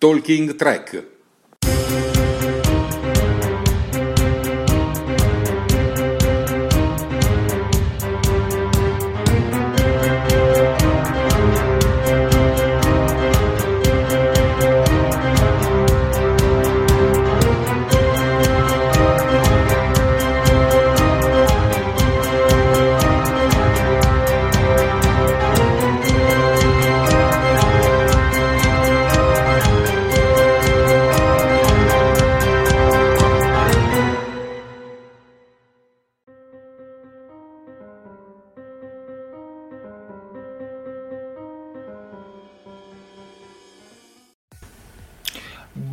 Talking Track.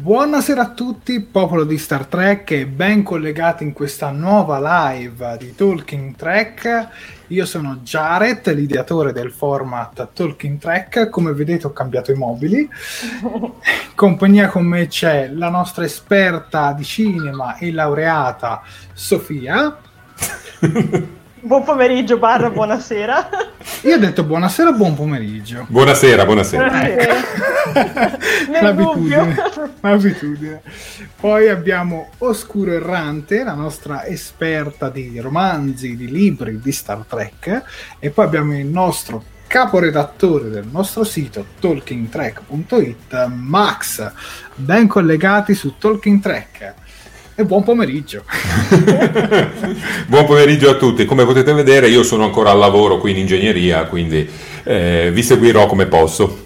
Buonasera a tutti, popolo di Star Trek e ben collegati in questa nuova live di Talking Trek. Io sono Jared, l'ideatore del format Talking Trek. Come vedete ho cambiato i mobili. In compagnia con me c'è la nostra esperta di cinema e laureata Sofia. Buon pomeriggio, barra, buonasera. Io ho detto buonasera, buon pomeriggio. Buonasera, buonasera. L'abitudine, l'abitudine. Poi abbiamo Oscuro Errante, la nostra esperta di romanzi, di libri di Star Trek. E poi abbiamo il nostro caporedattore del nostro sito talkingtrack.it, Max. Ben collegati su Talking Track e buon pomeriggio. buon pomeriggio a tutti. Come potete vedere, io sono ancora al lavoro qui in ingegneria, quindi eh, vi seguirò come posso.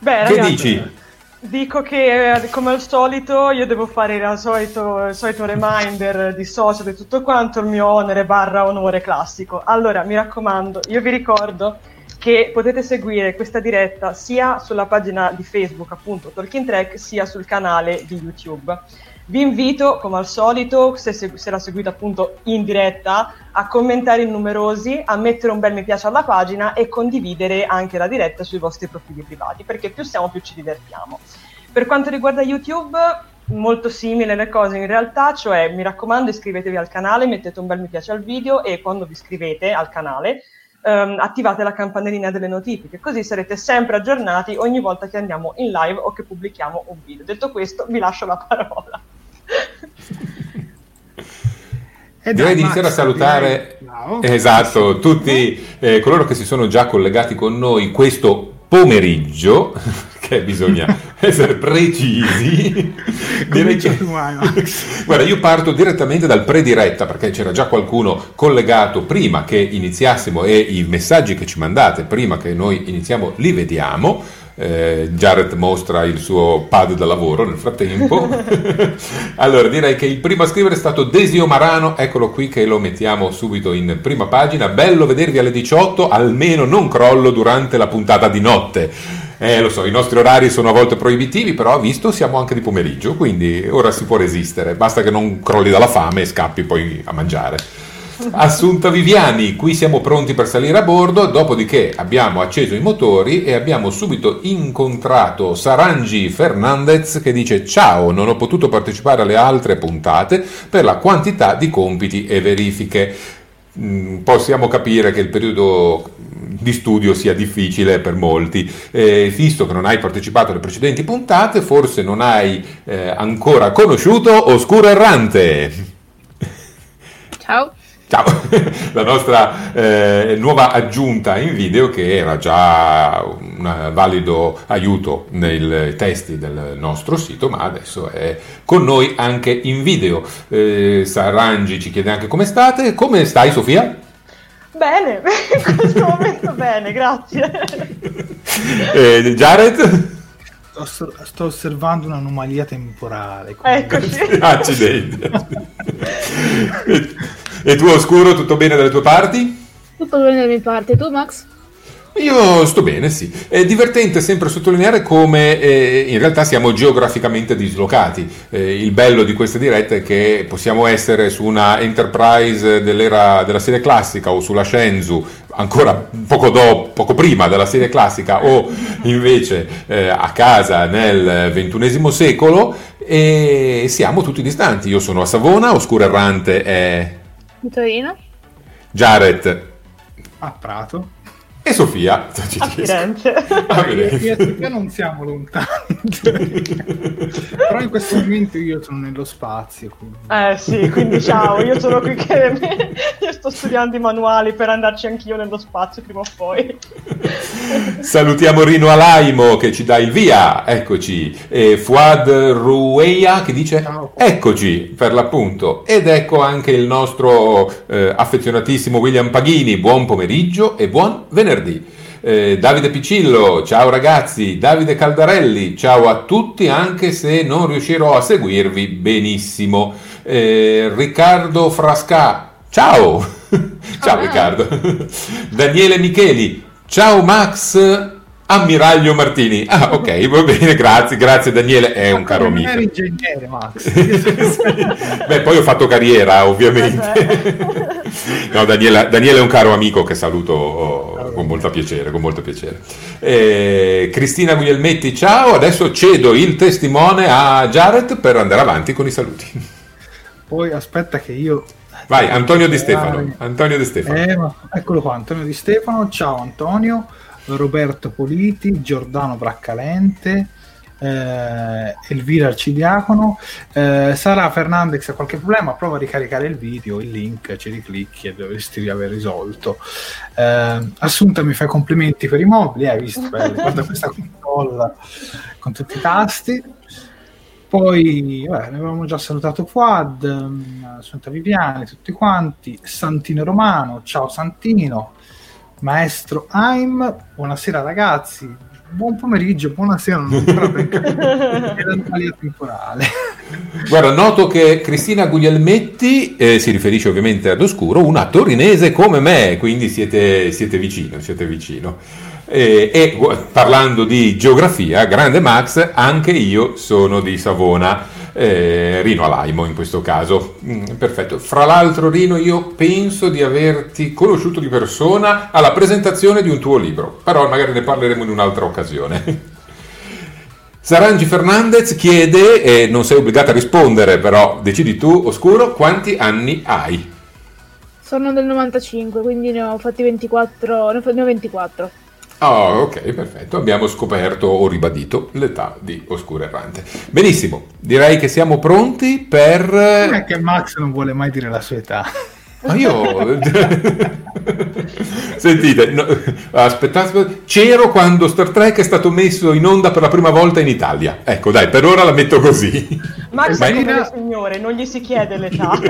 Beh, che ragazzi, dici? Dico che eh, come al solito io devo fare il solito, il solito reminder di social e tutto quanto, il mio onere barra onore classico. Allora, mi raccomando, io vi ricordo che potete seguire questa diretta sia sulla pagina di Facebook, appunto Talking Track, sia sul canale di YouTube. Vi invito, come al solito, se, se, la seguite appunto in diretta, a commentare in numerosi, a mettere un bel mi piace alla pagina e condividere anche la diretta sui vostri profili privati, perché più siamo più ci divertiamo. Per quanto riguarda YouTube, molto simile le cose in realtà, cioè mi raccomando iscrivetevi al canale, mettete un bel mi piace al video e quando vi iscrivete al canale um, attivate la campanellina delle notifiche, così sarete sempre aggiornati ogni volta che andiamo in live o che pubblichiamo un video. Detto questo, vi lascio la parola. E direi di iniziare a salutare esatto, tutti eh, coloro che si sono già collegati con noi questo pomeriggio, che bisogna essere precisi. Direi che... Guarda, io parto direttamente dal prediretta perché c'era già qualcuno collegato prima che iniziassimo e i messaggi che ci mandate prima che noi iniziamo li vediamo. Eh, Jared mostra il suo pad da lavoro nel frattempo. allora, direi che il primo a scrivere è stato Desio Marano, eccolo qui che lo mettiamo subito in prima pagina. Bello vedervi alle 18, almeno non crollo durante la puntata di notte. Eh, lo so, i nostri orari sono a volte proibitivi, però visto siamo anche di pomeriggio, quindi ora si può resistere. Basta che non crolli dalla fame e scappi poi a mangiare. Assunta Viviani, qui siamo pronti per salire a bordo, dopodiché abbiamo acceso i motori e abbiamo subito incontrato Sarangi Fernandez che dice ciao, non ho potuto partecipare alle altre puntate per la quantità di compiti e verifiche. Mm, possiamo capire che il periodo di studio sia difficile per molti. Eh, visto che non hai partecipato alle precedenti puntate, forse non hai eh, ancora conosciuto Oscuro Errante. Ciao. Ciao, la nostra eh, nuova aggiunta in video che era già un valido aiuto nei testi del nostro sito, ma adesso è con noi anche in video. Eh, Sarangi ci chiede anche come state. Come stai Sofia? Bene, in questo momento bene, grazie. Eh, Jared? Sto, sto, osservando un'anomalia temporale. Eccoci. Accidenti. E tu Oscuro, tutto bene dalle tue parti? Tutto bene dalle mie parti. Tu Max? Io sto bene, sì. È divertente sempre sottolineare come eh, in realtà siamo geograficamente dislocati. Eh, il bello di questa diretta è che possiamo essere su una Enterprise dell'era della serie classica o sulla Shenzhou ancora poco, dopo, poco prima della serie classica o invece eh, a casa nel XXI secolo e siamo tutti distanti. Io sono a Savona, Oscuro Errante è... Torino. Jared. A Prato e Sofia a Firenze. a Firenze. Io non siamo lontani però in questo momento io sono nello spazio quindi. eh sì quindi ciao io sono qui che io sto studiando i manuali per andarci anch'io nello spazio prima o poi salutiamo Rino Alaimo che ci dà il via eccoci e Fuad Rueia che dice ciao. eccoci per l'appunto ed ecco anche il nostro eh, affezionatissimo William Paghini buon pomeriggio e buon venerdì venerdì. Eh, Davide Piccillo, ciao ragazzi, Davide Caldarelli, ciao a tutti anche se non riuscirò a seguirvi benissimo. Eh, Riccardo Frasca, ciao, ciao Riccardo. Daniele Micheli, ciao Max, Ammiraglio Martini. Ah, ok, va bene, grazie, grazie Daniele, è un caro amico. Eri ingegnere, Max. Beh, poi ho fatto carriera, ovviamente. no, Daniele, Daniele, è un caro amico che saluto oh, con molto piacere, con molto piacere. Eh, Cristina Guglielmetti, ciao, adesso cedo il testimone a Jared per andare avanti con i saluti. Poi aspetta che io Vai, Antonio Di Stefano. Antonio Di Stefano. Eh, eccolo qua, Antonio Di Stefano. Ciao Antonio. Roberto Politi, Giordano Braccalente, eh, Elvira Arcidiacono. Eh, Sara Fernandez ha qualche problema, prova a ricaricare il video, il link, ci riclicchi e dovresti aver risolto. Eh, Assunta mi fa complimenti per i mobili, hai visto? Bello, guarda questa console con tutti i tasti. Poi ne avevamo già salutato Fuad, Assunta Viviani, tutti quanti, Santino Romano, ciao Santino, Maestro Aim, buonasera ragazzi, buon pomeriggio, buonasera, non ancora ben capito, temporale. Guarda, noto che Cristina Guglielmetti eh, si riferisce ovviamente ad Oscuro, una torinese come me, quindi siete, siete vicino, siete vicino. E, e parlando di geografia, grande Max, anche io sono di Savona eh, Rino Alaimo in questo caso. Mm, perfetto. Fra l'altro, Rino, io penso di averti conosciuto di persona alla presentazione di un tuo libro, però magari ne parleremo in un'altra occasione. Sarangi Fernandez chiede, e non sei obbligata a rispondere, però decidi tu, Oscuro, quanti anni hai? Sono del 95, quindi ne ho fatti 24, ne ho 24. Oh, ok, perfetto. Abbiamo scoperto o ribadito l'età di Oscuro Errante. Benissimo, direi che siamo pronti per... Non è che Max non vuole mai dire la sua età. Ma io... Sentite, no, aspettate, c'ero quando Star Trek è stato messo in onda per la prima volta in Italia. Ecco, dai, per ora la metto così. Max Ma è come il signore, non gli si chiede l'età.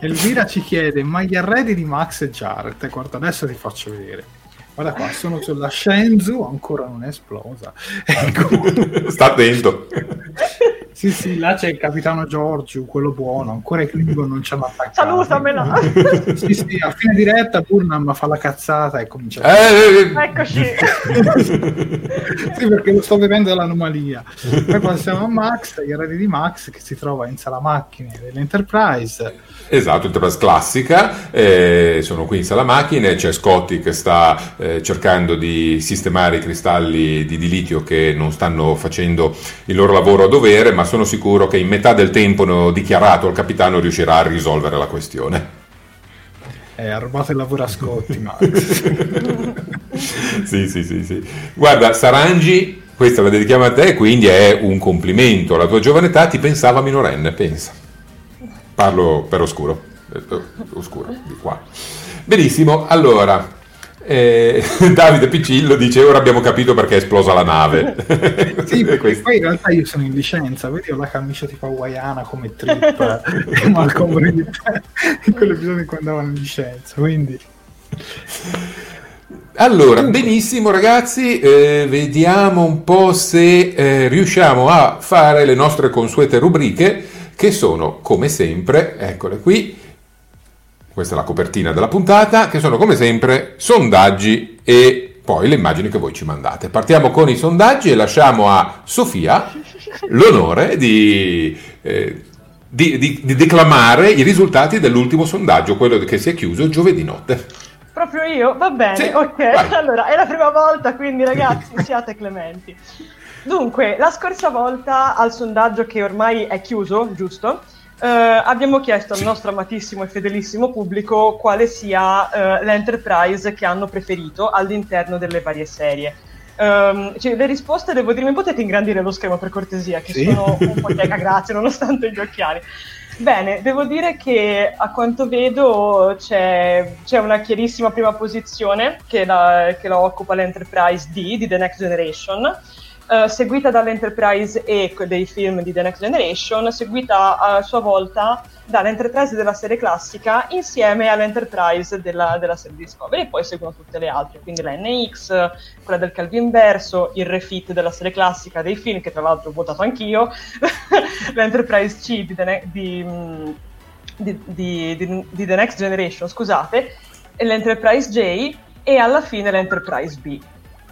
Elvira ci chiede, ma gli arredi di Max e Jared? Guarda, adesso ti faccio vedere. Guarda qua, sono sulla Shenzhou, ancora non è esplosa. Ecco. Sta attento. Sì, sì, là c'è il capitano Giorgio, quello buono, ancora i Klingon non ci hanno attaccato. Salutamela! sì, sì, a fine diretta Burnham fa la cazzata e comincia a... Eh, eh, eh. Eccoci! sì, perché lo sto vedendo dall'anomalia. Poi passiamo a Max, gli eredi di Max, che si trova in sala macchine dell'Enterprise. Esatto, Enterprise classica, eh, sono qui in sala macchine, c'è Scotty che sta eh, cercando di sistemare i cristalli di, di litio che non stanno facendo il loro lavoro a dovere, ma sono sicuro che in metà del tempo dichiarato il capitano riuscirà a risolvere la questione. Eh, ha rubato il lavoro a Scotti, sì, sì, sì, sì. Guarda, Sarangi, questa la dedichiamo a te, quindi è un complimento. La tua giovane età ti pensava minorenne, pensa. Parlo per oscuro, eh, oscuro, di qua. Benissimo, allora, eh, Davide Piccillo dice ora abbiamo capito perché è esplosa la nave. Sì, poi in realtà io sono in licenza vedi ho la camicia tipo hawaiana come trip e Malcolm Reed in quell'episodio in cui andavano in licenza quindi. Allora, benissimo ragazzi, eh, vediamo un po' se eh, riusciamo a fare le nostre consuete rubriche che sono come sempre, eccole qui, questa è la copertina della puntata, che sono come sempre sondaggi e poi le immagini che voi ci mandate. Partiamo con i sondaggi e lasciamo a Sofia l'onore di, eh, di, di, di declamare i risultati dell'ultimo sondaggio, quello che si è chiuso giovedì notte. Proprio io? Va bene, sì, ok. Vai. Allora, è la prima volta, quindi ragazzi, siate clementi. Dunque, la scorsa volta al sondaggio che ormai è chiuso, giusto? Uh, abbiamo chiesto al nostro amatissimo e fedelissimo pubblico quale sia uh, l'enterprise che hanno preferito all'interno delle varie serie. Um, cioè, le risposte devo dire, mi potete ingrandire lo schermo per cortesia, che sì. sono un po' cieca, grazie, nonostante gli occhiali. Bene, devo dire che a quanto vedo c'è, c'è una chiarissima prima posizione che la, che la occupa l'Enterprise D di The Next Generation Uh, seguita dall'Enterprise E dei film di The Next Generation, seguita a sua volta dall'Enterprise della serie classica insieme all'Enterprise della, della, serie Discovery e poi seguono tutte le altre, quindi la NX, quella del Calvin Verso, il refit della serie classica dei film che tra l'altro ho votato anch'io, l'Enterprise C di The, di, di, di, di The Next Generation, scusate, l'Enterprise J e alla fine l'Enterprise B.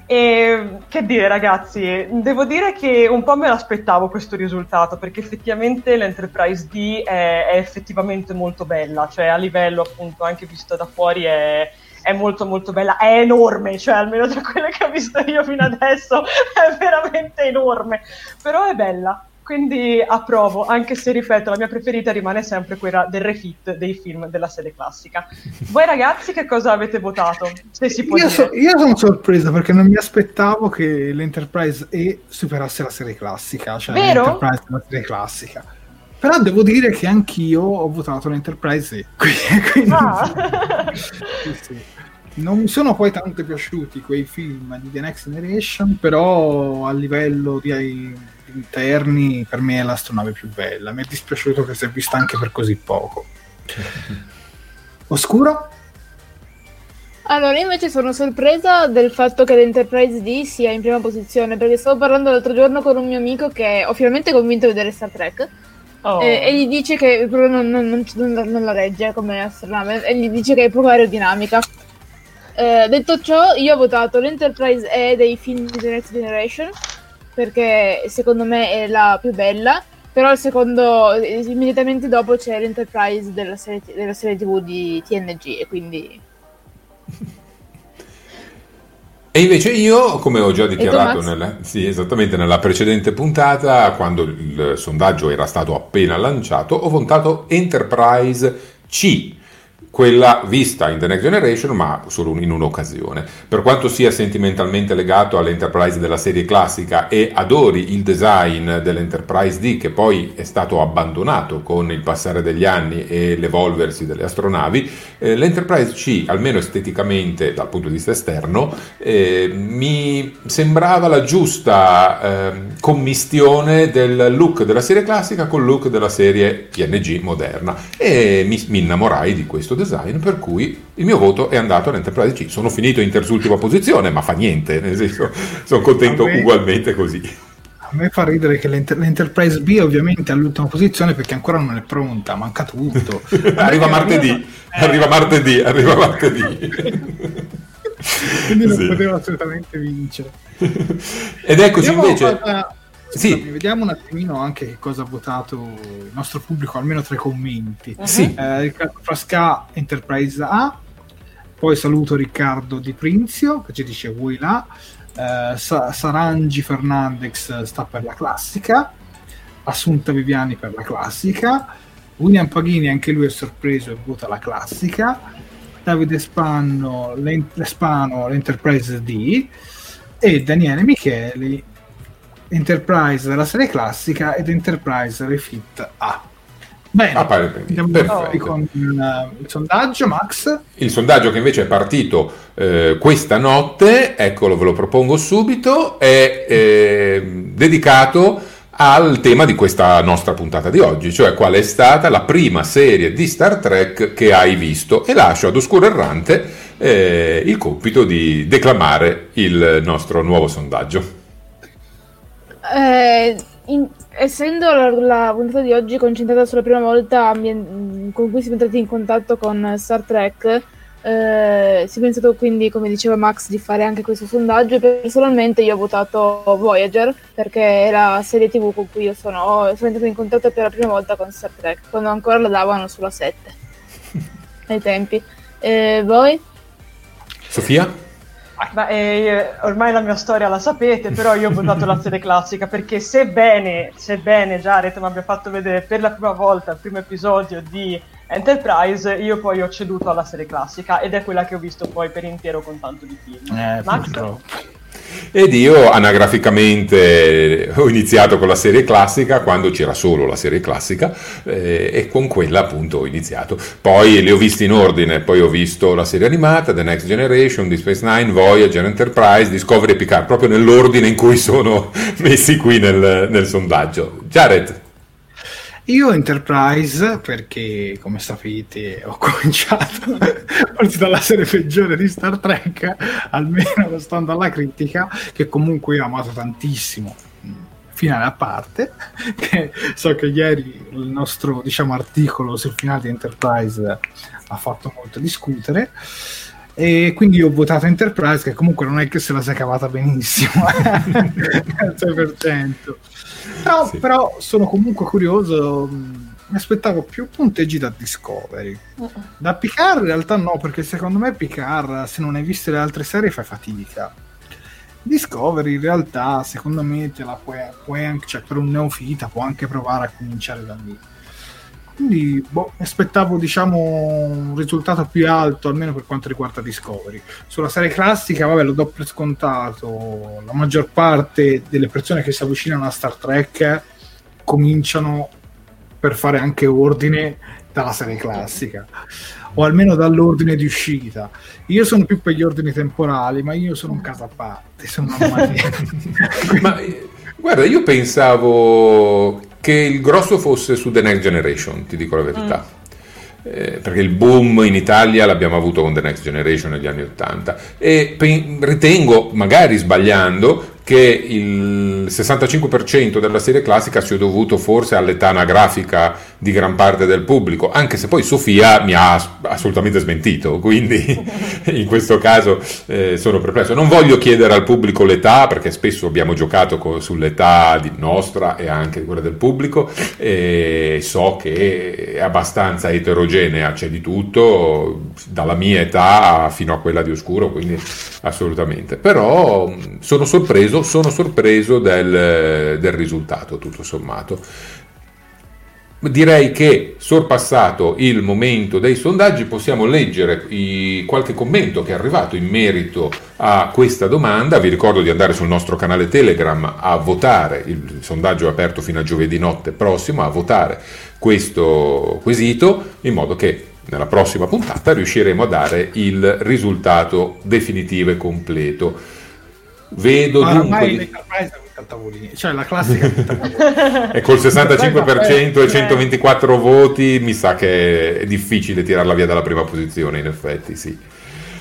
E che dire ragazzi, devo dire che un po' me l'aspettavo questo risultato perché effettivamente l'Enterprise D è, è effettivamente molto bella, cioè a livello appunto anche visto da fuori è, è molto molto bella, è enorme, cioè almeno tra quelle che ho visto io fino adesso è veramente enorme, però è bella. Quindi approvo, anche se ripeto, la mia preferita rimane sempre quella del refit dei film della serie classica. Voi ragazzi che cosa avete votato? Io, so, io sono sorpreso perché non mi aspettavo che l'Enterprise E superasse la serie classica, cioè Vero? l'Enterprise della serie classica. Però devo dire che anch'io ho votato l'Enterprise E. Quindi, ah. sì, sì. Non mi sono poi tanto piaciuti quei film di The Next Generation, però a livello di interni per me è l'astronave più bella. Mi è dispiaciuto che si è vista anche per così poco. Oscuro? Allora, invece sono sorpresa del fatto che l'Enterprise D sia in prima posizione, perché stavo parlando l'altro giorno con un mio amico che ho finalmente convinto a vedere Star Trek. Oh. E, e, gli dice che non, non, non, non, la regge come astronave, e gli dice che è proprio aerodinamica. Eh, detto ciò, io ho votato l'Enterprise E dei film di The Next Generation perché secondo me è la più bella. Però il secondo, immediatamente dopo c'è l'Enterprise della serie, della serie TV di TNG e quindi... E invece io, come ho già dichiarato nella, sì, esattamente nella precedente puntata, quando il sondaggio era stato appena lanciato, ho votato Enterprise C quella vista in The Next Generation, ma solo in un'occasione. Per quanto sia sentimentalmente legato all'Enterprise della serie classica e adori il design dell'Enterprise D, che poi è stato abbandonato con il passare degli anni e l'evolversi delle astronavi, eh, l'Enterprise C, almeno esteticamente dal punto di vista esterno, eh, mi sembrava la giusta eh, commistione del look della serie classica col look della serie PNG moderna e mi, mi innamorai di questo design design, per cui il mio voto è andato all'Enterprise C. Sono finito in terzultima posizione, ma fa niente, nel senso, sono contento me, ugualmente così. A me fa ridere che l'Enter- l'Enterprise B ovviamente è all'ultima posizione perché ancora non è pronta, manca tutto. arriva martedì, eh. arriva martedì, arriva martedì. Quindi non sì. poteva assolutamente vincere. Ed eccoci Andiamo invece... Fatta sì. Vediamo un attimino anche che cosa ha votato il nostro pubblico, almeno tra i commenti. Uh-huh. Sì. Eh, Riccardo Frasca, Enterprise A. Poi saluto Riccardo Di Prinzio che ci dice vuoi là. Eh, Sa- Sarangi Fernandez sta per la classica. Assunta Viviani per la classica. William Paghini anche lui è sorpreso e vota la classica. Davide Spano, Spano l'Enterprise D e Daniele Micheli Enterprise della serie classica ed Enterprise Refit A. Bene, ah, andiamo con uh, il sondaggio, Max. Il sondaggio che invece è partito eh, questa notte, eccolo, ve lo propongo subito, è eh, dedicato al tema di questa nostra puntata di oggi, cioè qual è stata la prima serie di Star Trek che hai visto e lascio ad Oscuro Errante eh, il compito di declamare il nostro nuovo sondaggio. Eh, in, essendo la, la, puntata di oggi concentrata sulla prima volta ambien- con cui siamo entrati in contatto con Star Trek, eh, si è pensato quindi, come diceva Max, di fare anche questo sondaggio. Personalmente io ho votato Voyager perché è la serie TV con cui io sono, sono entrato in contatto per la prima volta con Star Trek, quando ancora la davano sulla 7 ai tempi. Eh, voi? Sofia? Ma, eh, ormai la mia storia la sapete, però io ho votato la serie classica perché sebbene, sebbene Jared mi abbia fatto vedere per la prima volta il primo episodio di Enterprise, io poi ho ceduto alla serie classica ed è quella che ho visto poi per intero con tanto di film. Eh, Max? Purtroppo. Ed io anagraficamente ho iniziato con la serie classica quando c'era solo la serie classica eh, e con quella appunto ho iniziato. Poi le ho viste in ordine, poi ho visto la serie animata, The Next Generation, Deep Space Nine, Voyager, Enterprise, Discovery e Picard, proprio nell'ordine in cui sono messi qui nel, nel sondaggio. Jared. Io Enterprise, perché come sapete ho cominciato forse dalla serie peggiore di Star Trek, almeno stando alla critica, che comunque io ho amato tantissimo, finale a parte, che so che ieri il nostro diciamo, articolo sul finale di Enterprise ha fatto molto discutere. E quindi ho votato Enterprise che comunque non è che se la sia cavata benissimo al 6% però, sì. però sono comunque curioso. Mi aspettavo più punteggi da Discovery. Da Picard in realtà no, perché secondo me Picard, se non hai visto le altre serie, fai fatica. Discovery in realtà, secondo me, te la puoi, puoi anche, cioè per un neofita può anche provare a cominciare da lì. Quindi boh, aspettavo diciamo un risultato più alto, almeno per quanto riguarda Discovery. Sulla serie classica, vabbè, lo do per scontato. La maggior parte delle persone che si avvicinano a Star Trek cominciano per fare anche ordine dalla serie classica o almeno dall'ordine di uscita. Io sono più per gli ordini temporali, ma io sono un caso a parte. Sono ma guarda, io pensavo che il grosso fosse su The Next Generation, ti dico la verità. Mm. Eh, perché il boom in Italia l'abbiamo avuto con The Next Generation negli anni Ottanta e ritengo, magari sbagliando, che il 65% della serie classica sia dovuto forse all'età anagrafica di gran parte del pubblico, anche se poi Sofia mi ha assolutamente smentito, quindi in questo caso eh, sono perplesso. Non voglio chiedere al pubblico l'età, perché spesso abbiamo giocato co- sull'età nostra e anche quella del pubblico, e so che è abbastanza eterogenea, c'è di tutto, dalla mia età fino a quella di Oscuro, quindi assolutamente. Però sono sorpreso sorpreso, sono sorpreso del, del risultato, tutto sommato. Direi che sorpassato il momento dei sondaggi possiamo leggere i, qualche commento che è arrivato in merito a questa domanda. Vi ricordo di andare sul nostro canale Telegram a votare, il sondaggio è aperto fino a giovedì notte prossimo, a votare questo quesito in modo che nella prossima puntata riusciremo a dare il risultato definitivo e completo. Vedo Ma dunque... Ormai l'Enterprise è un tavolini, cioè la classica e col 65% e 124 voti mi sa che è difficile tirarla via dalla prima posizione, in effetti, sì.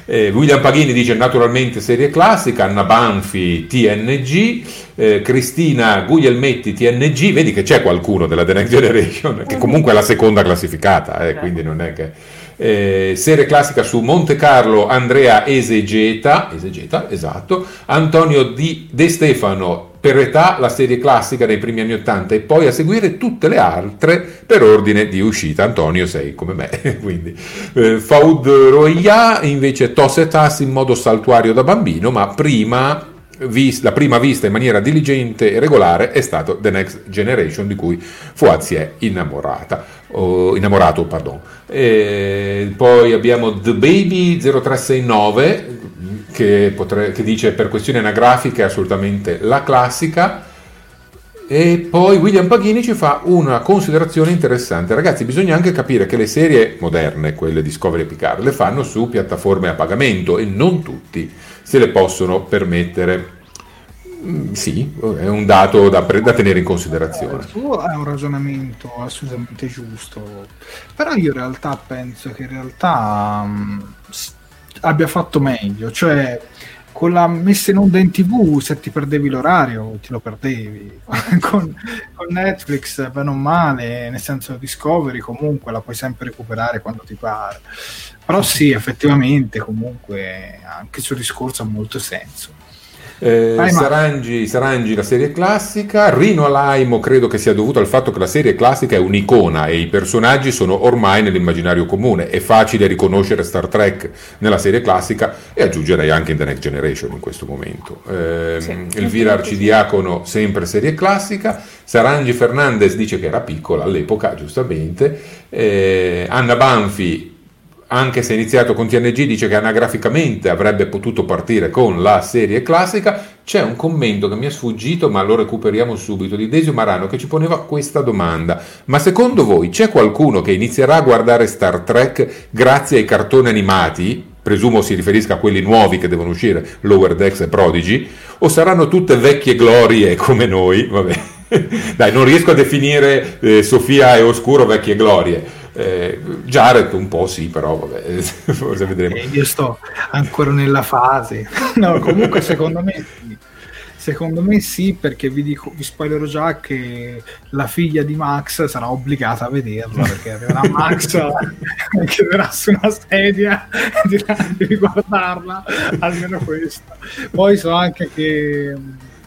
Eh, William Paghini dice naturalmente serie classica, Anna Banfi TNG, eh, Cristina Guglielmetti TNG, vedi che c'è qualcuno della The Next Generation che comunque è la seconda classificata, eh, quindi non è che... Eh, serie classica su Monte Carlo Andrea Esegeta, Esegeta esatto, Antonio Di De Stefano per età la serie classica dei primi anni 80 e poi a seguire tutte le altre per ordine di uscita. Antonio sei come me, quindi eh, Faud Roya invece Tossetas in modo saltuario da bambino, ma prima la prima vista in maniera diligente e regolare è stato The Next Generation di cui Fuad si è innamorata, oh, innamorato. Pardon. E poi abbiamo The Baby 0369 che, potre, che dice per questioni anagrafiche assolutamente la classica. E poi William Paghini ci fa una considerazione interessante. Ragazzi, bisogna anche capire che le serie moderne, quelle Discovery e Picard, le fanno su piattaforme a pagamento e non tutti se le possono permettere. Mm, sì, è un dato da, da tenere in considerazione. Tu hai un ragionamento assolutamente giusto, però io in realtà penso che in realtà um, abbia fatto meglio, cioè con la messa in onda in tv se ti perdevi l'orario ti lo perdevi. Con, con, Netflix bene o male nel senso Discovery comunque la puoi sempre recuperare quando ti pare. Però sì effettivamente comunque anche il suo discorso ha molto senso eh, Sarangi, Sarangi, la serie classica, Rino Alaimo credo che sia dovuto al fatto che la serie classica è un'icona e i personaggi sono ormai nell'immaginario comune, è facile riconoscere Star Trek nella serie classica e aggiungerei anche in The Next Generation in questo momento. Eh, sì, Elvira Arcidiacono sempre serie classica, Sarangi Fernandez dice che era piccola all'epoca giustamente, eh, Anna Banfi anche se iniziato con TNG, dice che anagraficamente avrebbe potuto partire con la serie classica. C'è un commento che mi è sfuggito, ma lo recuperiamo subito, di Desio Marano che ci poneva questa domanda. Ma secondo voi c'è qualcuno che inizierà a guardare Star Trek grazie ai cartoni animati? Presumo si riferisca a quelli nuovi che devono uscire, Lower Decks e Prodigy, o saranno tutte vecchie glorie come noi? Vabbè. Dai, non riesco a definire eh, Sofia e Oscuro vecchie glorie eh, Jared un po' sì, però vabbè, forse vedremo. Eh, io sto ancora nella fase. no, comunque secondo me. Secondo me sì, perché vi dico, vi spoilerò già che la figlia di Max sarà obbligata a vederla perché arriverà Max che verrà su una sedia e dirà devi guardarla, almeno questa. Poi so anche che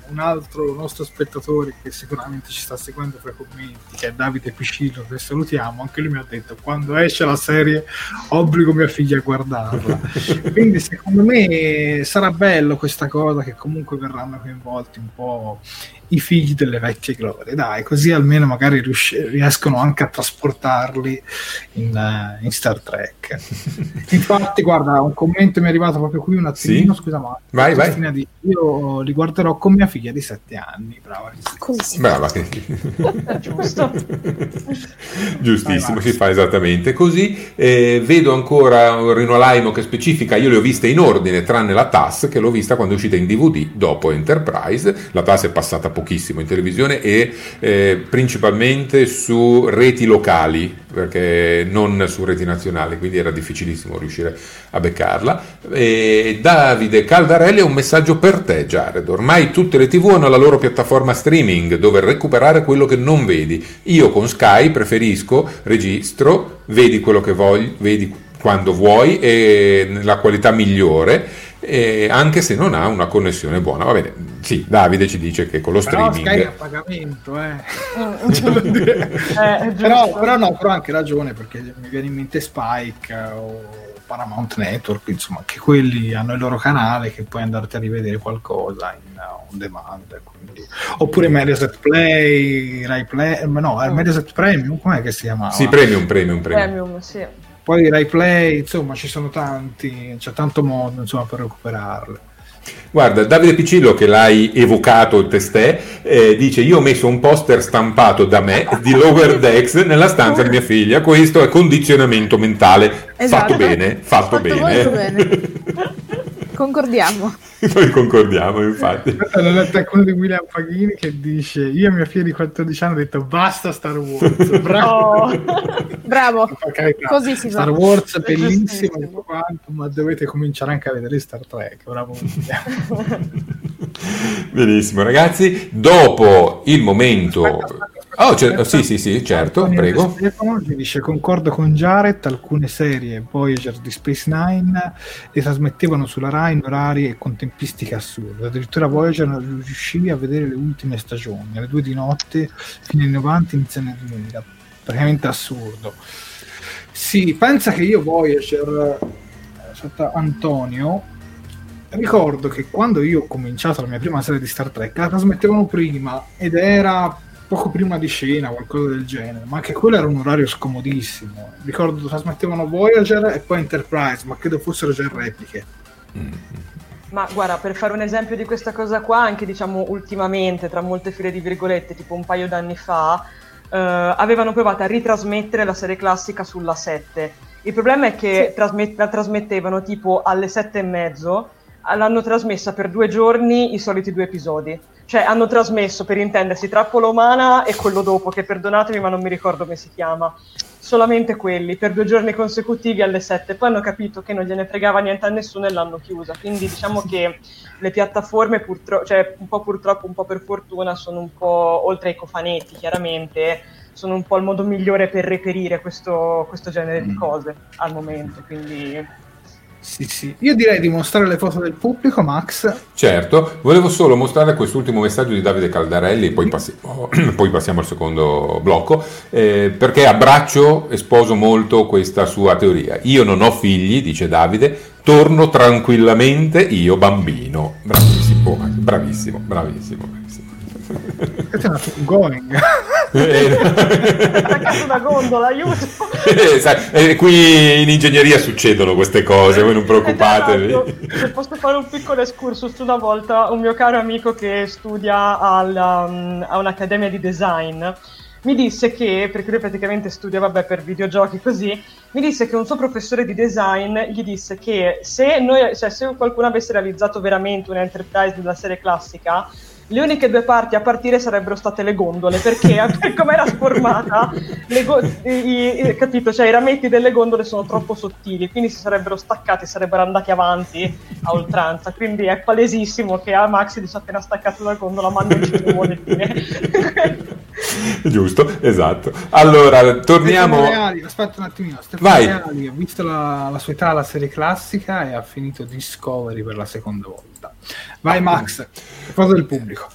un altro nostro spettatore che sicuramente ci sta seguendo fra i commenti, che è Davide Piscillo, che salutiamo, anche lui mi ha detto quando esce la serie obbligo mia figlia a guardarla. Quindi secondo me sarà bello questa cosa che comunque verranno coinvolti un po' i figli delle vecchie glorie, dai, così almeno magari rius- riescono anche a trasportarli in, uh, in, Star Trek. Infatti, guarda, un commento mi è arrivato proprio qui un attimino, sì? scusa, ma vai, vai. Di, io li guarderò con mia figlia di 7 anni, brava. Così. Brava. Giusto. Giustissimo, vai, si fa esattamente così. Eh, vedo ancora un Rino Laimo che specifica, io le ho viste in ordine, tranne la TAS, che l'ho vista quando è uscita in DVD dopo Enterprise. La TAS è passata pochissimo in televisione e eh, principalmente su reti locali, perché non su reti nazionali, quindi era difficilissimo riuscire a beccarla. E Davide Caldarelli ha un messaggio per te, Jared. Ormai tutte le TV hanno la loro piattaforma streaming dove recuperare quello che non vedi. Io con Sky preferisco registro, vedi quello che voglio, vedi quando vuoi e nella qualità migliore eh, anche se non ha una connessione buona. Va bene, sì, Davide ci dice che con lo però streaming... Sky a pagamento, eh. eh però, però, no, però ha anche ragione perché mi viene in mente Spike o Paramount Network, insomma, che quelli hanno il loro canale che puoi andarti a rivedere qualcosa in uh, on demand. Quindi. Oppure Mediaset Play, Rai Play, no, mm. Mediaset Premium, com'è che si chiama? Sì, Premium, Premium, Premium. premium sì poi Rai Play, insomma ci sono tanti, c'è tanto modo insomma, per recuperarle. Guarda, Davide Piccillo che l'hai evocato testè, eh, dice io ho messo un poster stampato da me di Lower Decks nella stanza di mia figlia, questo è condizionamento mentale, esatto. fatto bene, fatto, fatto bene. Concordiamo. Noi concordiamo, infatti. L'ho letto qualcuno di William Paghini che dice: Io a mia figlia di 14 anni ho detto basta Star Wars. Bravo, oh. Bravo. Così si Star Wars bellissimo, quanto, ma dovete cominciare anche a vedere Star Trek. Bravo. Benissimo, ragazzi. Dopo il momento. Aspetta, aspetta. Oh, c- sì, sì, sì, certo, Antonio prego. Stefano dice, concordo con Jared, alcune serie Voyager di Space Nine le trasmettevano sulla Rai in orari e con tempistiche assurde. Addirittura Voyager non riuscivi a vedere le ultime stagioni, alle due di notte, fino ai 90, inizio nel 2000. Praticamente assurdo. Sì, pensa che io Voyager, sotto Antonio, ricordo che quando io ho cominciato la mia prima serie di Star Trek la trasmettevano prima ed era poco prima di scena, qualcosa del genere, ma anche quello era un orario scomodissimo. Ricordo trasmettevano Voyager e poi Enterprise, ma credo fossero già repliche. Ma guarda, per fare un esempio di questa cosa qua, anche diciamo ultimamente, tra molte file di virgolette, tipo un paio d'anni fa, eh, avevano provato a ritrasmettere la serie classica sulla 7. Il problema è che sì. trasmet- la trasmettevano tipo alle 7 e mezzo, l'hanno trasmessa per due giorni i soliti due episodi cioè hanno trasmesso per intendersi Trappola Umana e quello dopo, che perdonatemi ma non mi ricordo come si chiama. Solamente quelli per due giorni consecutivi alle 7. Poi hanno capito che non gliene fregava niente a nessuno e l'hanno chiusa. Quindi diciamo che le piattaforme, purtroppo, cioè un po' purtroppo, un po' per fortuna, sono un po' oltre ai cofanetti, chiaramente, sono un po' il modo migliore per reperire questo, questo genere di mm. cose al momento. Quindi sì, sì. Io direi di mostrare le foto del pubblico, Max. Certo, volevo solo mostrare quest'ultimo messaggio di Davide Caldarelli, poi, passiamo, poi passiamo al secondo blocco, eh, perché abbraccio e sposo molto questa sua teoria. Io non ho figli, dice Davide, torno tranquillamente io bambino. Bravissimo, bravissimo, bravissimo. Questo è un going. Attaccato una gondola, aiuto. Eh, eh, qui in ingegneria succedono queste cose, voi non preoccupatevi. Esatto. Se posso fare un piccolo excursus, una volta un mio caro amico che studia alla, um, a un'accademia di design mi disse che, perché lui praticamente studia vabbè, per videogiochi così, mi disse che un suo professore di design gli disse che se, noi, cioè, se qualcuno avesse realizzato veramente un Enterprise della serie classica, le uniche due parti a partire sarebbero state le gondole, perché per come era sformata, go- i, i, capito? Cioè, i rametti delle gondole sono troppo sottili, quindi si sarebbero staccati, sarebbero andati avanti a oltranza. Quindi è palesissimo che a Maxi dice appena staccato la gondola, ma non ci vuole fine. Giusto, esatto. Allora, torniamo. Reali, aspetta un attimino. Stefano Vai. Reali ha visto la, la sua età alla serie classica e ha finito Discovery per la seconda volta. Vai, Max, foto del pubblico.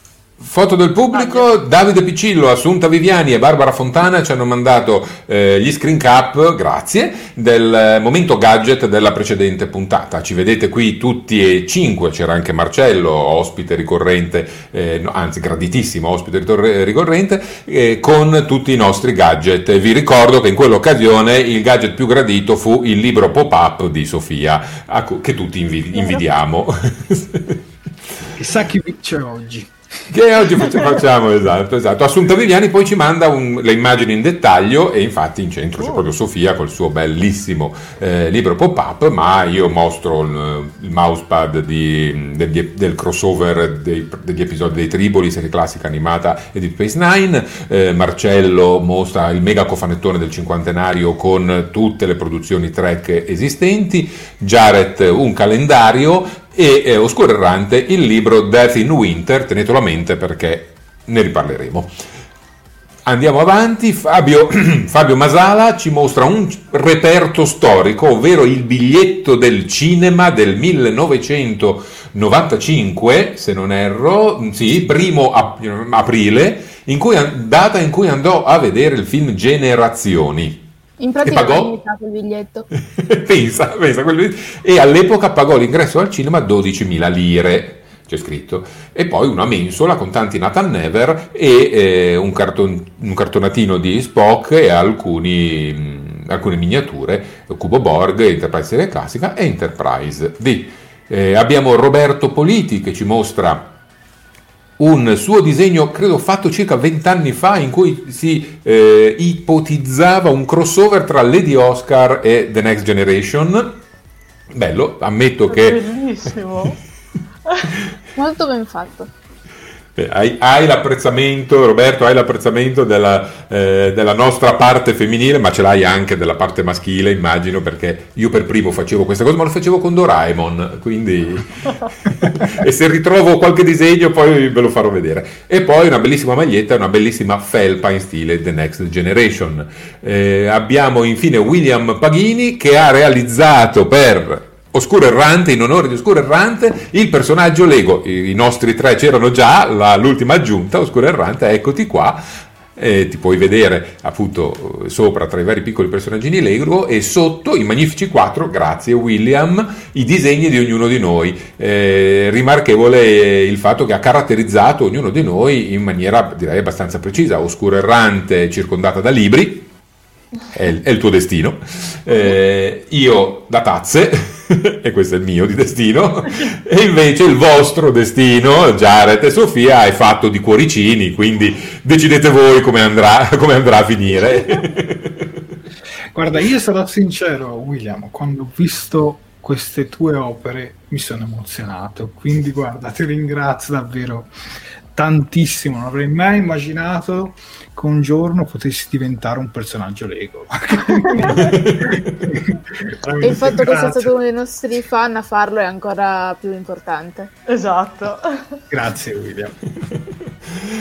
Foto del pubblico, Davide Piccillo, Assunta Viviani e Barbara Fontana ci hanno mandato eh, gli screen cap, grazie, del momento gadget della precedente puntata. Ci vedete qui tutti e cinque, c'era anche Marcello, ospite ricorrente, eh, no, anzi graditissimo ospite ricorrente, eh, con tutti i nostri gadget. Vi ricordo che in quell'occasione il gadget più gradito fu il libro pop-up di Sofia, che tutti invidiamo. Chissà chi vince oggi. Che oggi facciamo, esatto, esatto. Assunta Viviani poi ci manda un, le immagini in dettaglio e infatti in centro c'è proprio Sofia col suo bellissimo eh, libro pop-up, ma io mostro il, il mousepad di, del, del, crossover dei, degli episodi dei Triboli, serie classica animata e di Space Nine, eh, Marcello mostra il mega cofanettone del cinquantenario con tutte le produzioni track esistenti, Jared un calendario e eh, Oscuro Errante il libro Death in Winter, tenetelo a mente perché ne riparleremo. Andiamo avanti, Fabio, Fabio, Masala ci mostra un reperto storico, ovvero il biglietto del cinema del 1995, se non erro, sì, primo aprile, in cui, data in cui andò a vedere il film Generazioni. In pratica pagò... limitato il biglietto. pensa, pensa, quello... e all'epoca pagò l'ingresso al cinema 12.000 lire c'è scritto, e poi una mensola con tanti Nathan Never e eh, un, carton, un, cartonatino di Spock e alcuni, mh, alcune miniature, Cubo Borg, Enterprise Serie Classica e Enterprise D. Eh, abbiamo Roberto Politi che ci mostra un suo disegno, credo fatto circa vent'anni fa, in cui si eh, ipotizzava un crossover tra Lady Oscar e The Next Generation. Bello, ammetto che... Bellissimo. Molto ben fatto. Hai, hai, l'apprezzamento, Roberto, hai l'apprezzamento della, eh, della, nostra parte femminile, ma ce l'hai anche della parte maschile, immagino, perché io per primo facevo questa cosa, ma lo facevo con Doraemon, quindi... e se ritrovo qualche disegno poi ve lo farò vedere. E poi una bellissima maglietta, una bellissima felpa in stile The Next Generation. Eh, abbiamo infine William Paghini che ha realizzato per Oscuro Errante, in onore di Oscuro Errante, il personaggio Lego, i, nostri tre c'erano già, la, l'ultima aggiunta, Oscuro Errante, eccoti qua, eh, ti puoi vedere appunto sopra tra i vari piccoli personaggini Lego e sotto i magnifici quattro, grazie William, i disegni di ognuno di noi. Eh, rimarchevole il fatto che ha caratterizzato ognuno di noi in maniera direi abbastanza precisa, Oscuro Errante circondata da libri, è il, è il tuo destino, eh, io da tazze e questo è il mio di destino, e invece il vostro destino, Jared e Sofia, è fatto di cuoricini, quindi decidete voi come andrà, come andrà a finire. Guarda, io sarò sincero, William, quando ho visto queste tue opere mi sono emozionato, quindi guarda, ti ringrazio davvero tantissimo, non avrei mai immaginato che un giorno potessi diventare un personaggio Lego. e il fatto che sia stato uno dei nostri fan a farlo è ancora più importante. Esatto. Grazie William.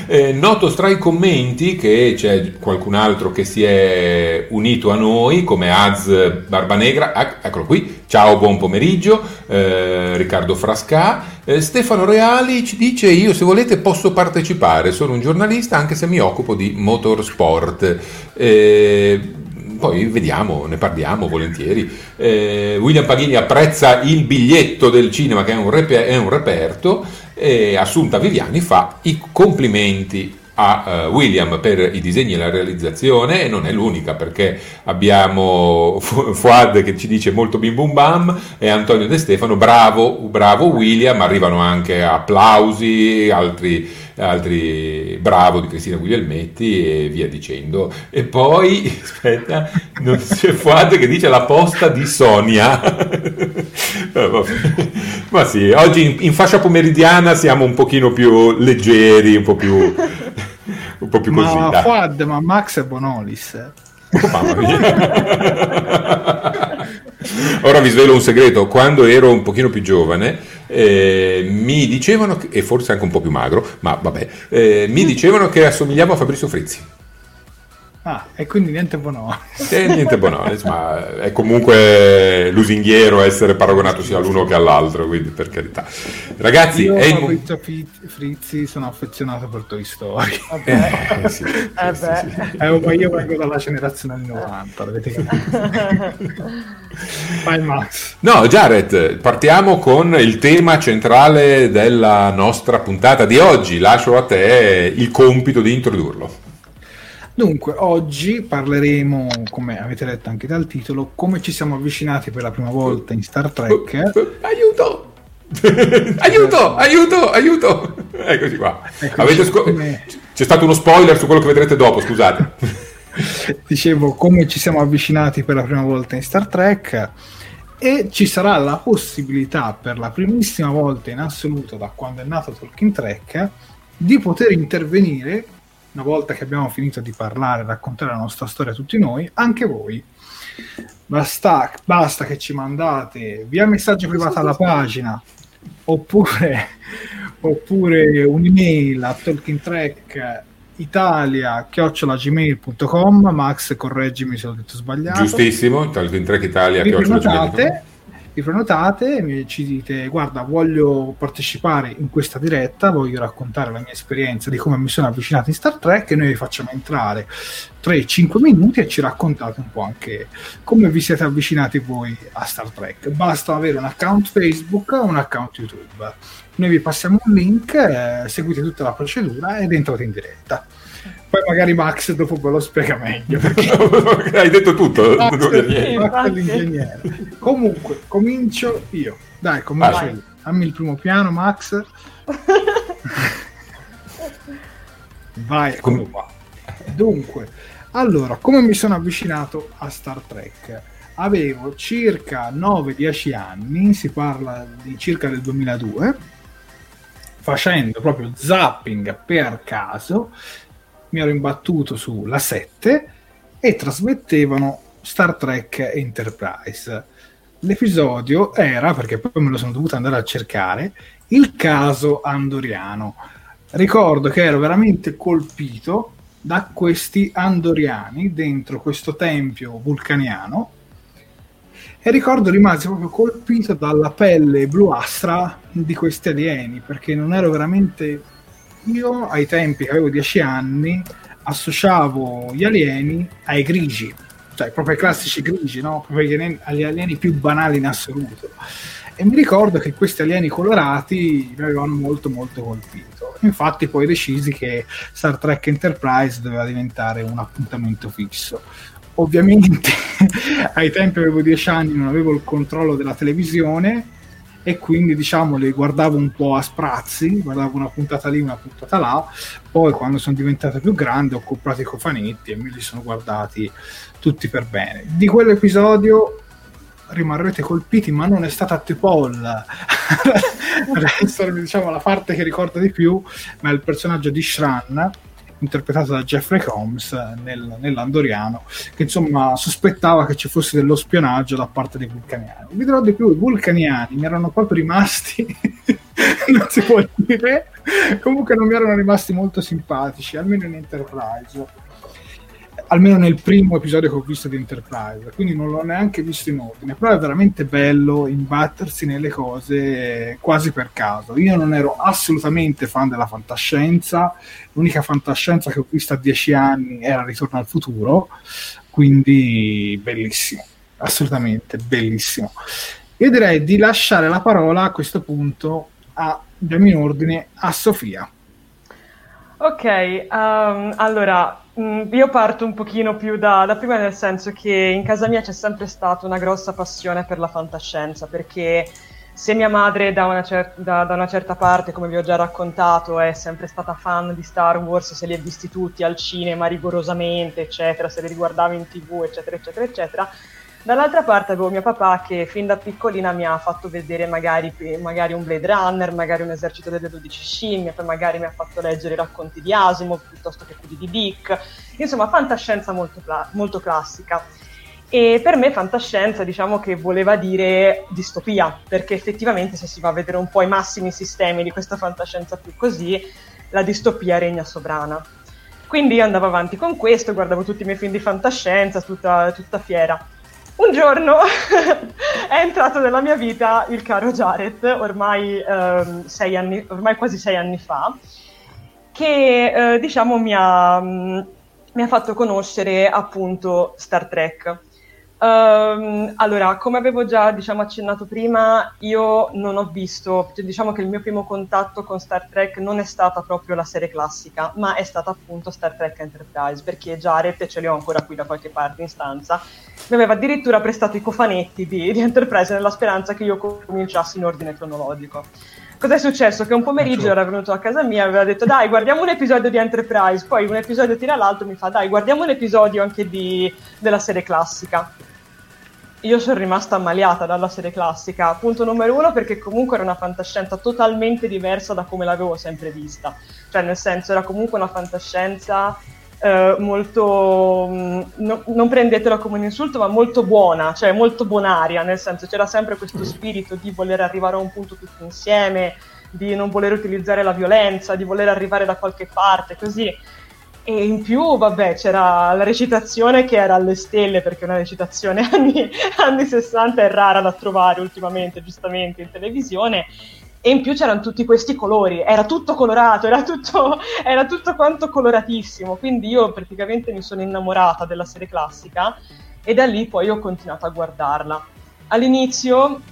Eh, noto tra i commenti che c'è qualcun altro che si è unito a noi, come Az Barbanegra, ah, eccolo qui, ciao, buon pomeriggio, eh, Riccardo Frasca, eh, Stefano Reali ci dice io se volete posso partecipare, sono un giornalista anche se mi occupo di motorsport. Eh, poi vediamo, ne parliamo volentieri. Eh, William Paghini apprezza il biglietto del cinema che è un, reper- è un reperto e Assunta Viviani fa i complimenti a uh, William per i disegni e la realizzazione e non è l'unica perché abbiamo Fuad che ci dice molto bim bum bam e Antonio De Stefano bravo, bravo William, arrivano anche applausi, altri altri Bravo di Cristina Guglielmetti e via dicendo. E poi, aspetta, non c'è Fuad che dice la posta di Sonia. Ma sì, oggi in, in, fascia pomeridiana siamo un pochino più leggeri, un po' più, un po più così. Ma Fuad, ma Max è Bonolis. Oh, mamma mia. Ora vi svelo un segreto, quando ero un pochino più giovane eh, mi dicevano, e forse anche un po' più magro, ma vabbè, eh, mi dicevano che assomigliavo a Fabrizio Frizzi. Ah, e quindi niente Bonolis. E niente Bonolis, ma è comunque lusinghiero essere paragonato sia all'uno che all'altro, quindi per carità. Ragazzi, io è il... Frizzi sono affezionato per Toy Story. Vabbè. Eh, sì, eh, sì, sì, eh, ma io vengo dalla generazione anni 90, l'avete capito. Vai Max. No, Jared, partiamo con il tema centrale della nostra puntata di oggi. Lascio a te il compito di introdurlo. Dunque, oggi parleremo, come avete letto anche dal titolo, come ci siamo avvicinati per la prima volta in Star Trek. Aiuto! aiuto, aiuto, aiuto! Eccoci qua. Eccoci sco- come... C'è stato uno spoiler su quello che vedrete dopo, scusate. Dicevo come ci siamo avvicinati per la prima volta in Star Trek e ci sarà la possibilità per la primissima volta in assoluto da quando è nato Talking Trek di poter intervenire una volta che abbiamo finito di parlare, raccontare la nostra storia a tutti noi, anche voi. Basta, basta che ci mandate via messaggio privato alla pagina oppure, oppure un'email a talkingtrack italia chiocciolagmail.com Max correggimi se ho detto sbagliato. Giustissimo talkingtrack italia chiocciolagmail.com vi prenotate, ci dite guarda voglio partecipare in questa diretta, voglio raccontare la mia esperienza di come mi sono avvicinato in Star Trek e noi vi facciamo entrare 3-5 minuti e ci raccontate un po' anche come vi siete avvicinati voi a Star Trek. Basta avere un account Facebook o un account YouTube. Noi vi passiamo un link, eh, seguite tutta la procedura ed entrate in diretta. Poi magari Max dopo ve lo spiega meglio. Perché... Hai detto tutto. Max, Max l'ingegnere. Comunque, comincio io. Dai, comincio io. Dammi il primo piano, Max. Vai, eccolo qua. Dunque, allora, come mi sono avvicinato a Star Trek? avevo circa 9-10 anni, si parla di circa del 2002, facendo proprio zapping per caso, mi ero imbattuto sulla 7 e trasmettevano Star Trek Enterprise. L'episodio era, perché poi me lo sono dovuto andare a cercare, il caso andoriano. Ricordo che ero veramente colpito da questi andoriani dentro questo tempio vulcaniano e ricordo rimasi proprio colpito dalla pelle bluastra di questi alieni perché non ero veramente io ai tempi che avevo 10 anni associavo gli alieni ai grigi cioè proprio ai classici grigi no? proprio alieni, agli alieni più banali in assoluto. E mi ricordo che questi alieni colorati mi avevano molto molto colpito. Infatti poi decisi che Star Trek Enterprise doveva diventare un appuntamento fisso. Ovviamente ai tempi avevo 10 anni, non avevo il controllo della televisione e quindi diciamo le guardavo un po' a sprazzi, guardavo una puntata lì, una puntata là, poi quando sono diventato più grande ho comprato i cofanetti e me li sono guardati tutti per bene. Di quell'episodio rimarrete colpiti, ma non è stata Tepol diciamo la parte che ricordo di più, ma è il personaggio di Shran interpretato da Jeffrey Combs nel, nell'Andoriano, che insomma sospettava che ci fosse dello spionaggio da parte dei vulcaniani. Vi dirò di più, i vulcaniani mi erano proprio rimasti, non si può dire, comunque non mi erano rimasti molto simpatici, almeno in Enterprise almeno nel primo episodio che ho visto di Enterprise, quindi non l'ho neanche visto in ordine, però è veramente bello imbattersi nelle cose quasi per caso. Io non ero assolutamente fan della fantascienza, l'unica fantascienza che ho visto a dieci anni era Ritorno al futuro, quindi bellissimo, assolutamente bellissimo. Io direi di lasciare la parola a questo punto a, andiamo in ordine, a Sofia. Ok, um, allora io parto un pochino più da, da, prima, nel senso che in casa mia c'è sempre stata una grossa passione per la fantascienza, perché se mia madre da una, cer- da, da una, certa parte, come vi ho già raccontato, è sempre stata fan di Star Wars, se li ha visti tutti al cinema rigorosamente, eccetera, se li riguardava in tv, eccetera, eccetera, eccetera, Dall'altra parte avevo mio papà che fin da piccolina mi ha fatto vedere magari, magari un Blade Runner, magari un esercito delle 12 scimmie, poi magari mi ha fatto leggere i racconti di Asimov piuttosto che quelli di Dick. Insomma, fantascienza molto, molto classica. E per me fantascienza diciamo che voleva dire distopia, perché effettivamente se si va a vedere un po' i massimi sistemi di questa fantascienza più così, la distopia regna sovrana. Quindi io andavo avanti con questo, guardavo tutti i miei film di fantascienza, tutta, tutta fiera. Un giorno è entrato nella mia vita il caro Jared, ormai, ehm, anni, ormai quasi sei anni fa, che eh, diciamo mi ha, mm, mi ha fatto conoscere appunto Star Trek. Um, allora, come avevo già diciamo, accennato prima, io non ho visto, cioè, diciamo che il mio primo contatto con Star Trek non è stata proprio la serie classica, ma è stata appunto Star Trek Enterprise, perché Jared, e ce li ho ancora qui da qualche parte in stanza, mi aveva addirittura prestato i cofanetti di, di Enterprise nella speranza che io cominciassi in ordine cronologico. Cos'è successo? Che un pomeriggio era venuto a casa mia e aveva detto dai guardiamo un episodio di Enterprise, poi un episodio tira l'altro mi fa dai guardiamo un episodio anche di, della serie classica io sono rimasta ammaliata dalla serie classica. Punto numero uno perché comunque era una fantascienza totalmente diversa da come l'avevo sempre vista. Cioè, nel senso, era comunque una fantascienza eh, molto. Mm, no, non prendetela come un insulto, ma molto buona, cioè molto bonaria. Nel senso, c'era sempre questo spirito di voler arrivare a un punto tutti insieme, di non voler utilizzare la violenza, di voler arrivare da qualche parte, così e in più, vabbè, c'era la recitazione che era alle stelle, perché una recitazione anni, anni 60 è rara da trovare ultimamente, giustamente, in televisione. E in più c'erano tutti questi colori, era tutto colorato, era tutto, era tutto quanto coloratissimo. Quindi io praticamente mi sono innamorata della serie classica e da lì poi ho continuato a guardarla. All'inizio,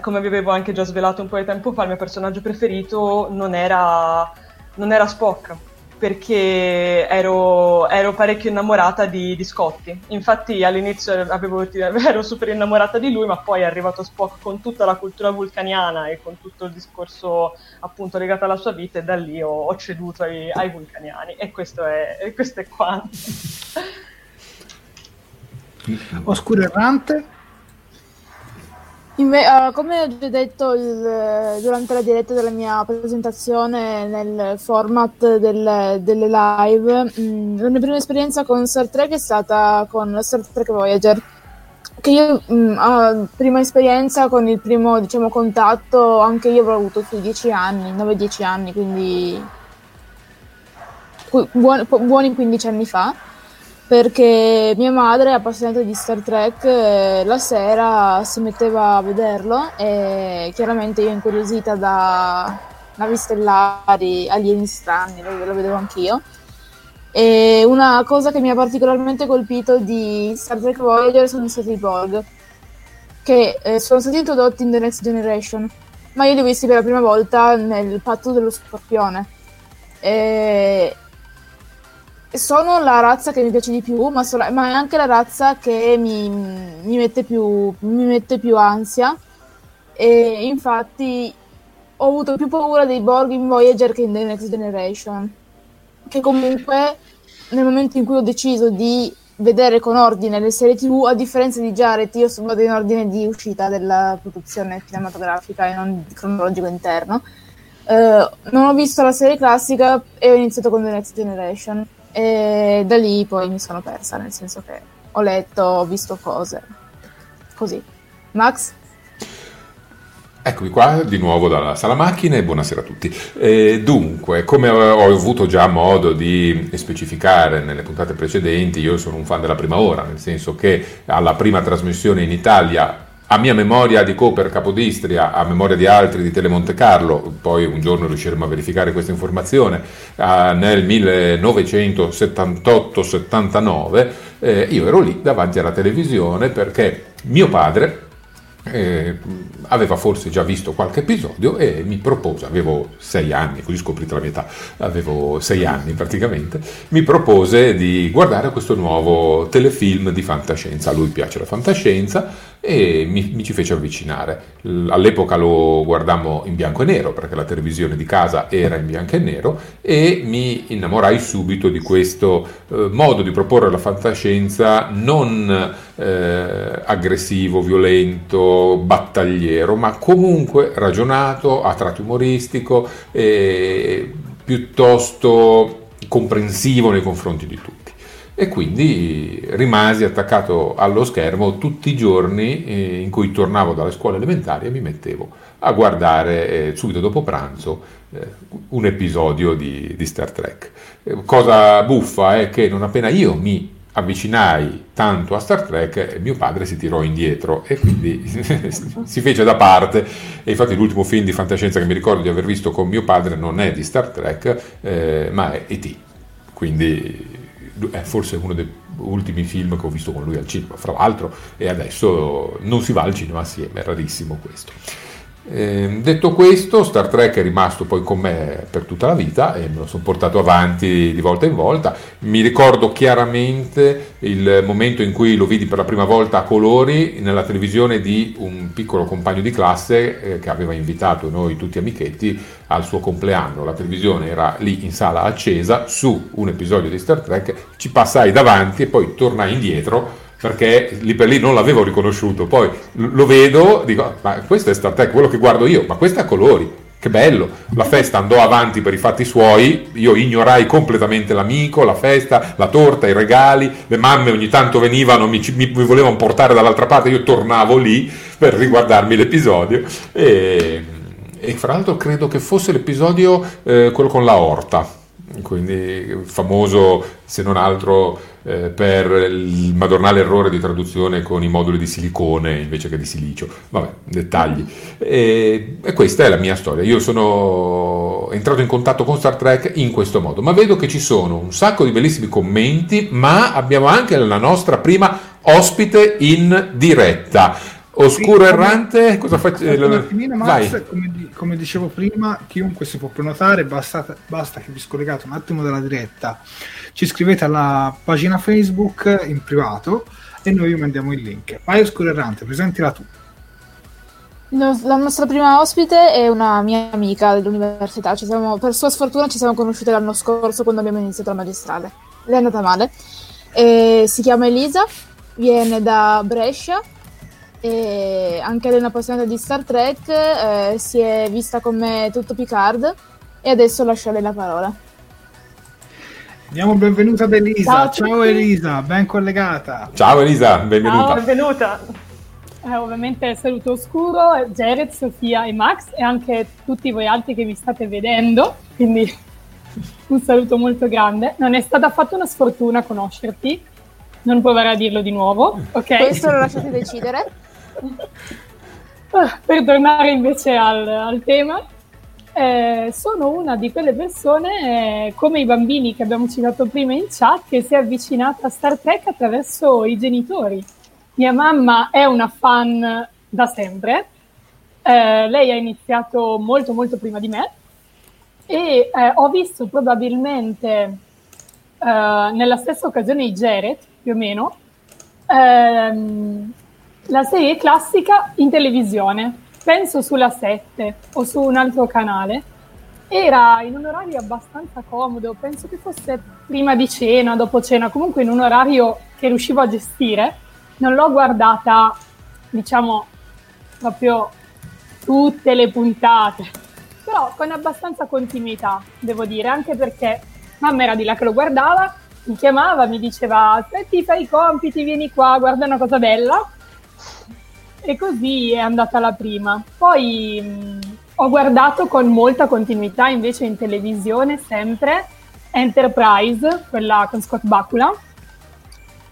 come vi avevo anche già svelato un po' di tempo fa, il mio personaggio preferito non era, non era Spock perché ero, ero, parecchio innamorata di, di, Scotti. Infatti all'inizio avevo, ero super innamorata di lui, ma poi è arrivato Spock con tutta la cultura vulcaniana e con tutto il discorso appunto legato alla sua vita e da lì ho, ho ceduto ai, ai, vulcaniani. E questo è, questo è quanto. Oscuro Errante? Inve- uh, come ho già detto il, durante la diretta della mia presentazione nel format del, delle live, mh, mm, la mia prima esperienza con Star Trek è stata con Star Trek Voyager. Che io, mh, uh, prima esperienza con il primo diciamo, contatto, anche io avrò avuto sui 10 anni, 9-10 anni, quindi buoni, buoni 15 anni fa perché mia madre, appassionata di Star Trek, la sera si metteva a vederlo e chiaramente io incuriosita da navi stellari, alieni strani, lo, lo vedevo anch'io. E una cosa che mi ha particolarmente colpito di Star Trek Voyager sono stati i Borg, che eh, sono stati introdotti in The Next Generation, ma io li ho visti per la prima volta nel patto dello scorpione. E sono la razza che mi piace di più, ma, sono, ma è anche la razza che mi, mi, mette più, mi mette più ansia. E infatti ho avuto più paura dei Borg in Voyager che in The Next Generation. Che comunque nel momento in cui ho deciso di vedere con ordine le serie TV, a differenza di Jared, io vado in ordine di uscita della produzione cinematografica e non cronologico interno. Uh, non ho visto la serie classica e ho iniziato con The Next Generation e da lì poi mi sono persa, nel senso che ho letto, ho visto cose. Così. Max? Eccomi qua di nuovo dalla sala macchine e buonasera a tutti. Eh, dunque, come ho avuto già modo di specificare nelle puntate precedenti, io sono un fan della prima ora, nel senso che alla prima trasmissione in Italia a mia memoria di Cooper Capodistria, a memoria di altri di Telemonte Carlo, poi un giorno riusciremo a verificare questa informazione, eh, nel 1978-79, eh, io ero lì davanti alla televisione perché mio padre eh, aveva forse già visto qualche episodio e mi propose, avevo sei anni, così scoprite la mia età, avevo sei anni praticamente, mi propose di guardare questo nuovo telefilm di fantascienza, a lui piace la fantascienza e mi, mi, ci fece avvicinare. All'epoca lo guardammo in bianco e nero perché la televisione di casa era in bianco e nero e mi innamorai subito di questo eh, modo di proporre la fantascienza non eh, aggressivo, violento, battagliero, ma comunque ragionato, a tratti umoristico e piuttosto comprensivo nei confronti di tutti e quindi rimasi attaccato allo schermo tutti i giorni eh, in cui tornavo dalle scuole elementari e mi mettevo a guardare eh, subito dopo pranzo eh, un episodio di, di Star Trek. cosa buffa è che non appena io mi avvicinai tanto a Star Trek, mio padre si tirò indietro e quindi si fece da parte. E infatti l'ultimo film di fantascienza che mi ricordo di aver visto con mio padre non è di Star Trek, eh, ma è E.T. Quindi è forse uno dei ultimi film che ho visto con lui al cinema, fra l'altro, e adesso non si va al cinema assieme, è rarissimo questo. Eh, detto questo, Star Trek è rimasto poi con me per tutta la vita e me lo sono portato avanti di volta in volta. Mi ricordo chiaramente il momento in cui lo vidi per la prima volta a colori nella televisione di un piccolo compagno di classe eh, che aveva invitato noi tutti amichetti al suo compleanno. La televisione era lì in sala accesa su un episodio di Star Trek, ci passai davanti e poi tornai indietro perché lì per lì non l'avevo riconosciuto. Poi lo vedo, dico, ma questo è Star Trek, quello che guardo io, ma questo è a colori. Che bello, la festa andò avanti per i fatti suoi, io ignorai completamente l'amico, la festa, la torta, i regali, le mamme ogni tanto venivano, mi, mi volevano portare dall'altra parte, io tornavo lì per riguardarmi l'episodio e, e fra l'altro credo che fosse l'episodio eh, quello con la orta, quindi famoso se non altro eh, per il madornale errore di traduzione con i moduli di silicone invece che di silicio. Vabbè, dettagli. E, e, questa è la mia storia. Io sono entrato in contatto con Star Trek in questo modo, ma vedo che ci sono un sacco di bellissimi commenti, ma abbiamo anche la nostra prima ospite in diretta. Oscuro sì, errante, cosa faccio? Un attimino, Max, come, di, come, dicevo prima, chiunque si può prenotare, basta, basta che vi scollegate un attimo dalla diretta ci scrivete alla pagina Facebook in privato e noi vi mandiamo il link. Vai Oscuro Errante, presentila tu. La nostra prima ospite è una mia amica dell'università, siamo, per sua sfortuna ci siamo conosciute l'anno scorso quando abbiamo iniziato la magistrale. Le è andata male. E si chiama Elisa, viene da Brescia e anche lei è un'appassionata di Star Trek, eh, si è vista con me tutto Picard e adesso lascio lei la parola. Diamo il benvenuto ad Elisa. Ciao, Ciao Elisa, ben collegata. Ciao Elisa, benvenuta. Ciao, benvenuta. Eh, ovviamente saluto oscuro, Jared, Sofia e Max e anche tutti voi altri che mi state vedendo, quindi un saluto molto grande. Non è stata affatto una sfortuna conoscerti, non proverò a dirlo di nuovo, ok? Questo lo lasciate decidere. Ah, per tornare invece al, al tema, eh, sono una di quelle persone, eh, come i bambini che abbiamo citato prima in chat, che si è avvicinata a Star Trek attraverso i genitori. Mia mamma è una fan da sempre, eh, lei ha iniziato molto molto prima di me e eh, ho visto probabilmente eh, nella stessa occasione i Jared, più o meno, ehm, la serie classica in televisione, penso sulla 7 o su un altro canale. Era in un orario abbastanza comodo, penso che fosse prima di cena, dopo cena, comunque in un orario che riuscivo a gestire. Non l'ho guardata, diciamo, proprio tutte le puntate, però con abbastanza continuità, devo dire, anche perché mamma era di là che lo guardava, mi chiamava, mi diceva, aspetti, fai i compiti, vieni qua, guarda una cosa bella e così è andata la prima. Poi mh, ho guardato con molta continuità invece in televisione sempre Enterprise, quella con Scott Bakula,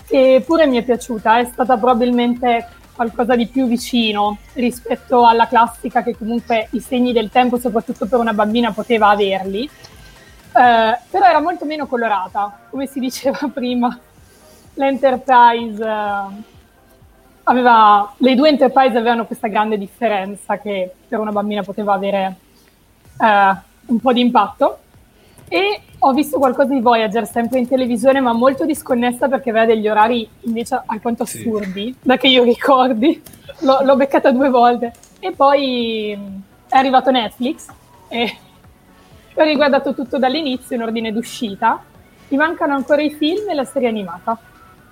che pure mi è piaciuta, è stata probabilmente qualcosa di più vicino rispetto alla classica che comunque i segni del tempo, soprattutto per una bambina, poteva averli. Eh, però era molto meno colorata, come si diceva prima. L'Enterprise eh, aveva, le due Enterprise avevano questa grande differenza che per una bambina poteva avere eh, un po' di impatto. E ho visto qualcosa di Voyager sempre in televisione, ma molto disconnessa perché aveva degli orari invece alquanto assurdi, sì. da che io ricordi. L'ho, l'ho beccata due volte. E poi è arrivato Netflix e ho riguardato tutto dall'inizio in ordine d'uscita. Mi mancano ancora i film e la serie animata.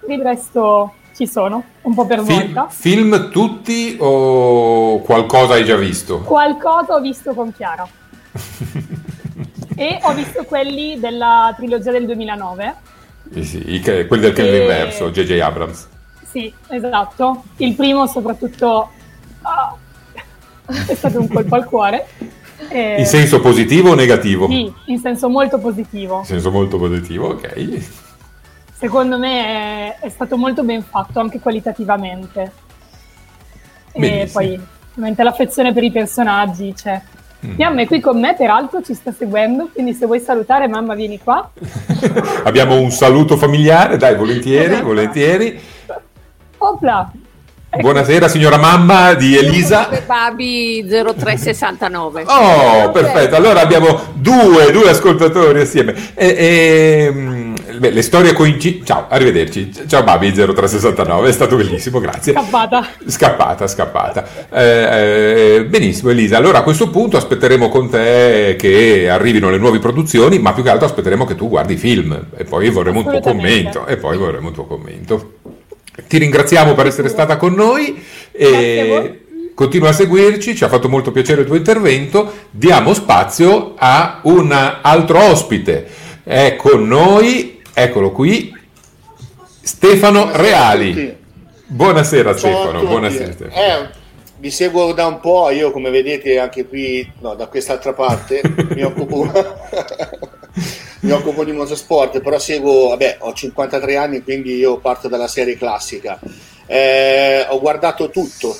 Per il resto ci sono, un po' per film, volta. Film tutti o qualcosa hai già visto? Qualcosa ho visto con Chiara. e ho visto quelli della trilogia del 2009. Eh sì, quelli del Kelvin e... Verso, J.J. Abrams. Sì, esatto. Il primo soprattutto oh, è stato un colpo al cuore. E... In senso positivo o negativo? Sì, in senso molto positivo. In senso molto positivo, ok secondo me è, è, stato molto ben fatto anche qualitativamente. Benissimo. E poi ovviamente l'affezione per i personaggi c'è. Mm. Mamma è qui con me, peraltro ci sta seguendo, quindi se vuoi salutare mamma vieni qua. Abbiamo un saluto familiare, dai, volentieri, volentieri. Opla, Buonasera signora mamma di Elisa. Babi 0369. Oh, perfetto. Allora abbiamo due, due ascoltatori assieme. E, e, mm, beh, le storie coincidono. Ciao, arrivederci. Ciao Babi 0369, è stato bellissimo, grazie. Scappata. Scappata, scappata. Eh, eh, benissimo Elisa, allora a questo punto aspetteremo con te che arrivino le nuove produzioni, ma più che altro aspetteremo che tu guardi i film e poi vorremmo un tuo commento. E poi vorremmo un tuo commento. Ti ringraziamo per essere stata con noi e continua a seguirci, ci ha fatto molto piacere il tuo intervento. Diamo spazio a un altro ospite. È con noi, eccolo qui, Stefano Reali. Buonasera Ciao Stefano, buonasera Stefano. Eh, vi seguo da un po', io come vedete anche qui, no, da quest'altra parte, mi occupo mi occupo di motorsport, però seguo, vabbè, ho 53 anni, quindi io parto dalla serie classica. Eh, ho guardato tutto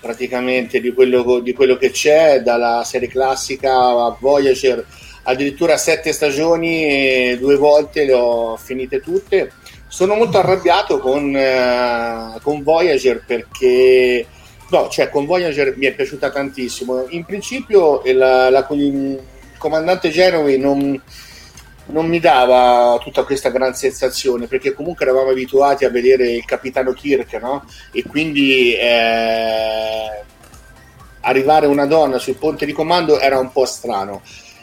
praticamente di quello, di quello, che c'è, dalla serie classica a Voyager, addirittura sette stagioni e due volte le ho finite tutte. Sono molto arrabbiato con, eh, con Voyager perché no, cioè con Voyager mi è piaciuta tantissimo. In principio la, la, il comandante Genovi non non mi dava tutta questa gran sensazione perché comunque eravamo abituati a vedere il capitano Kirk no? e quindi eh, arrivare una donna sul ponte di comando era un po' strano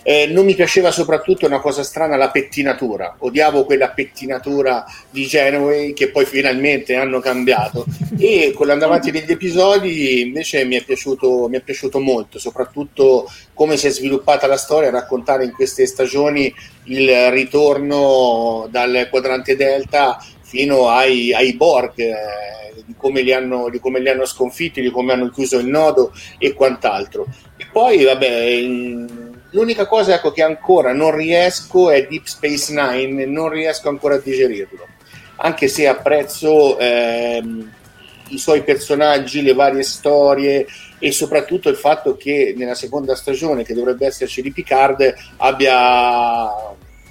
Eh, non mi piaceva soprattutto una cosa strana, la pettinatura. Odiavo quella pettinatura di Genoway che poi finalmente hanno cambiato. E con l'andavanti degli episodi invece mi è, piaciuto, mi è piaciuto molto, soprattutto come si è sviluppata la storia, raccontare in queste stagioni il ritorno dal quadrante Delta fino ai, ai Borg. Eh, di come, li hanno, di come li hanno sconfitti, di come hanno chiuso il nodo e quant'altro. E poi, vabbè, in, L'unica cosa ecco, che ancora non riesco è Deep Space Nine, non riesco ancora a digerirlo, anche se apprezzo ehm, i suoi personaggi, le varie storie e soprattutto il fatto che nella seconda stagione, che dovrebbe esserci di Picard, abbia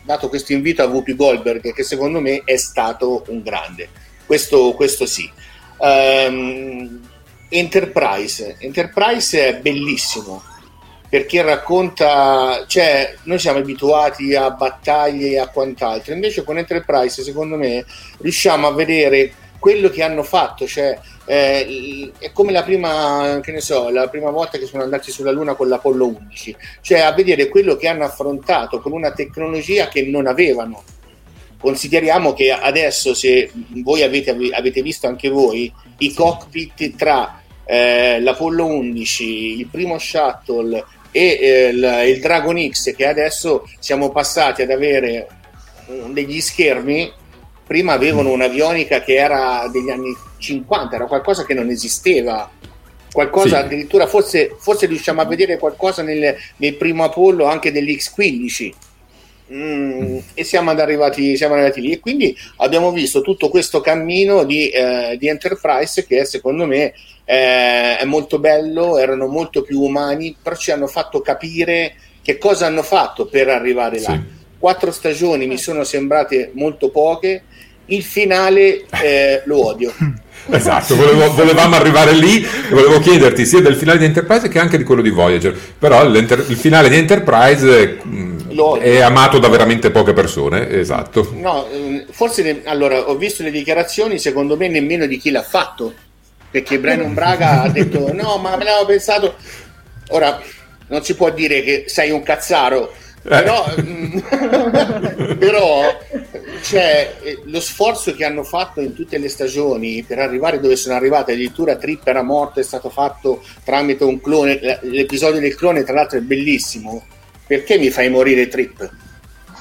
dato questo invito a Whoopi Goldberg, che secondo me è stato un grande. Questo, questo sì. Um, Enterprise. Enterprise è bellissimo perché racconta, cioè noi siamo abituati a battaglie e a quant'altro, invece con Enterprise secondo me riusciamo a vedere quello che hanno fatto, cioè eh, è come la prima, che ne so, la prima volta che sono andati sulla Luna con l'Apollo 11, cioè a vedere quello che hanno affrontato con una tecnologia che non avevano. Consideriamo che adesso, se voi avete, avete visto anche voi, i cockpit tra eh, l'Apollo 11, il primo shuttle e eh, il, il Dragon X che adesso siamo passati ad avere degli schermi prima avevano un'avionica che era degli anni 50 era qualcosa che non esisteva. Qualcosa sì. addirittura forse, forse, riusciamo a vedere qualcosa nel, nel primo Apollo anche dell'X15 mm, e siamo arrivati, siamo arrivati lì e quindi abbiamo visto tutto questo cammino di, eh, di Enterprise che secondo me eh, è molto bello, erano molto più umani, però ci hanno fatto capire che cosa hanno fatto per arrivare là. Sì. Quattro stagioni mi sono sembrate molto poche, il finale eh, lo odio. Esatto, volevo, volevamo arrivare lì, volevo chiederti sia del finale di Enterprise che anche di quello di Voyager, però il finale di Enterprise mh, è amato da veramente poche persone, esatto. No, eh, forse allora ho visto le dichiarazioni, secondo me nemmeno di chi l'ha fatto perché Brennan Braga ha detto no ma me l'avevo pensato ora non si può dire che sei un cazzaro però, eh. però cioè, lo sforzo che hanno fatto in tutte le stagioni per arrivare dove sono arrivati addirittura Trip era morto è stato fatto tramite un clone l'episodio del clone tra l'altro è bellissimo perché mi fai morire Trip?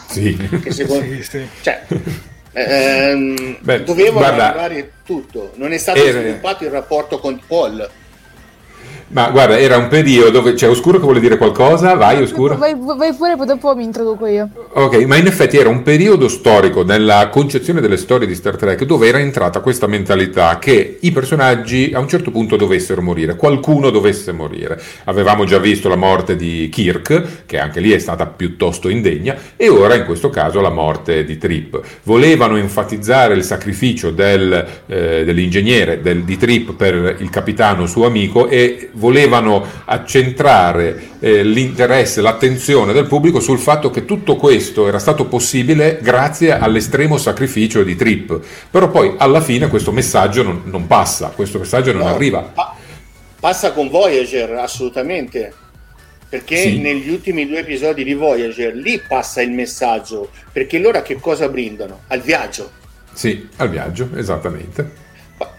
Sì. Secondo, sì, sì. Cioè, ehm, Beh, dovevano guarda, arrivare tutto. Non è stato era... sviluppato il rapporto con Paul. Ma guarda, era un periodo dove c'è Oscuro che vuole dire qualcosa? Vai Oscuro. Vai, vai pure, poi dopo mi introduco io. Ok, ma in effetti era un periodo storico nella concezione delle storie di Star Trek dove era entrata questa mentalità che i personaggi a un certo punto dovessero morire, qualcuno dovesse morire. Avevamo già visto la morte di Kirk, che anche lì è stata piuttosto indegna, e ora in questo caso la morte di Trip. Volevano enfatizzare il sacrificio del, eh, dell'ingegnere del, di Trip per il capitano suo amico e volevano accentrare eh, l'interesse, l'attenzione del pubblico sul fatto che tutto questo era stato possibile grazie all'estremo sacrificio di Trip. Però poi alla fine questo messaggio non, non passa, questo messaggio non no, arriva. Pa- passa con Voyager, assolutamente. Perché sì. negli ultimi due episodi di Voyager lì passa il messaggio, perché loro a che cosa brindano? Al viaggio. Sì, al viaggio, esattamente.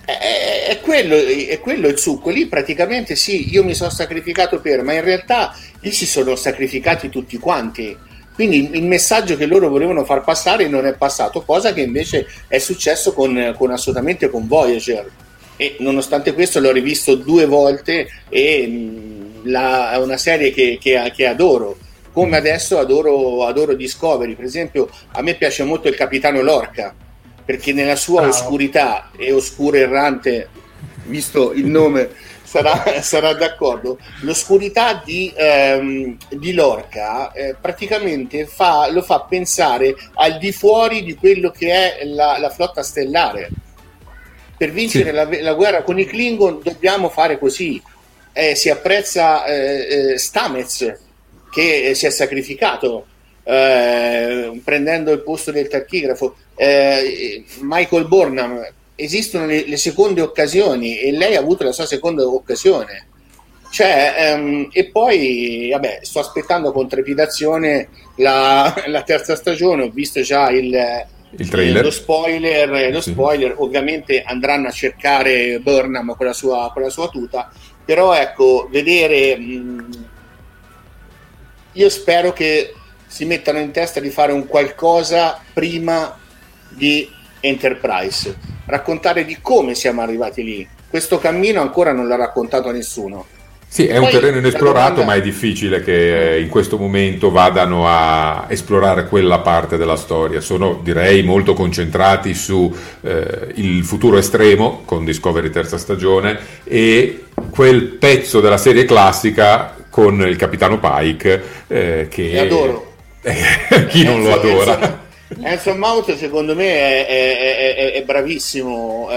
È, è, quello, è, quello, il succo. Lì praticamente sì, io mi sono sacrificato per, ma in realtà lì si sono sacrificati tutti quanti. Quindi il messaggio che loro volevano far passare non è passato, cosa che invece è successo con, con assolutamente con Voyager. E nonostante questo l'ho rivisto due volte e la, è una serie che, che, che adoro come adesso adoro, adoro, Discovery. Per esempio, a me piace molto il capitano Lorca, perché nella sua Bravo. oscurità e oscuro errante, visto il nome, sarà, sarà d'accordo, l'oscurità di, ehm, di Lorca eh, praticamente fa, lo fa pensare al di fuori di quello che è la, la flotta stellare. Per vincere sì. la, la, guerra con i Klingon dobbiamo fare così. Eh, si apprezza eh, eh Stamez che si è sacrificato eh, prendendo il posto del tachigrafo eh, Michael Burnham esistono le, le, seconde occasioni e lei ha avuto la sua seconda occasione Cioè, um, e poi, vabbè, sto aspettando con trepidazione la, la terza stagione, ho visto già il, il trailer. Lo spoiler, lo spoiler ovviamente andranno a cercare Burnham con la sua, con la sua tuta, però ecco, vedere... Mh, io spero che si mettano in testa di fare un qualcosa prima di Enterprise, raccontare di come siamo arrivati lì. Questo cammino ancora non l'ha raccontato nessuno. Sì, è Poi, un terreno inesplorato, domanda... ma è difficile che eh, in questo momento vadano a esplorare quella parte della storia. Sono, direi, molto concentrati su eh, il futuro estremo con Discovery terza stagione e quel pezzo della serie classica con il capitano Pike eh, che... adoro. Chi non lo adora? Anson Mount secondo me è, è, è, è bravissimo,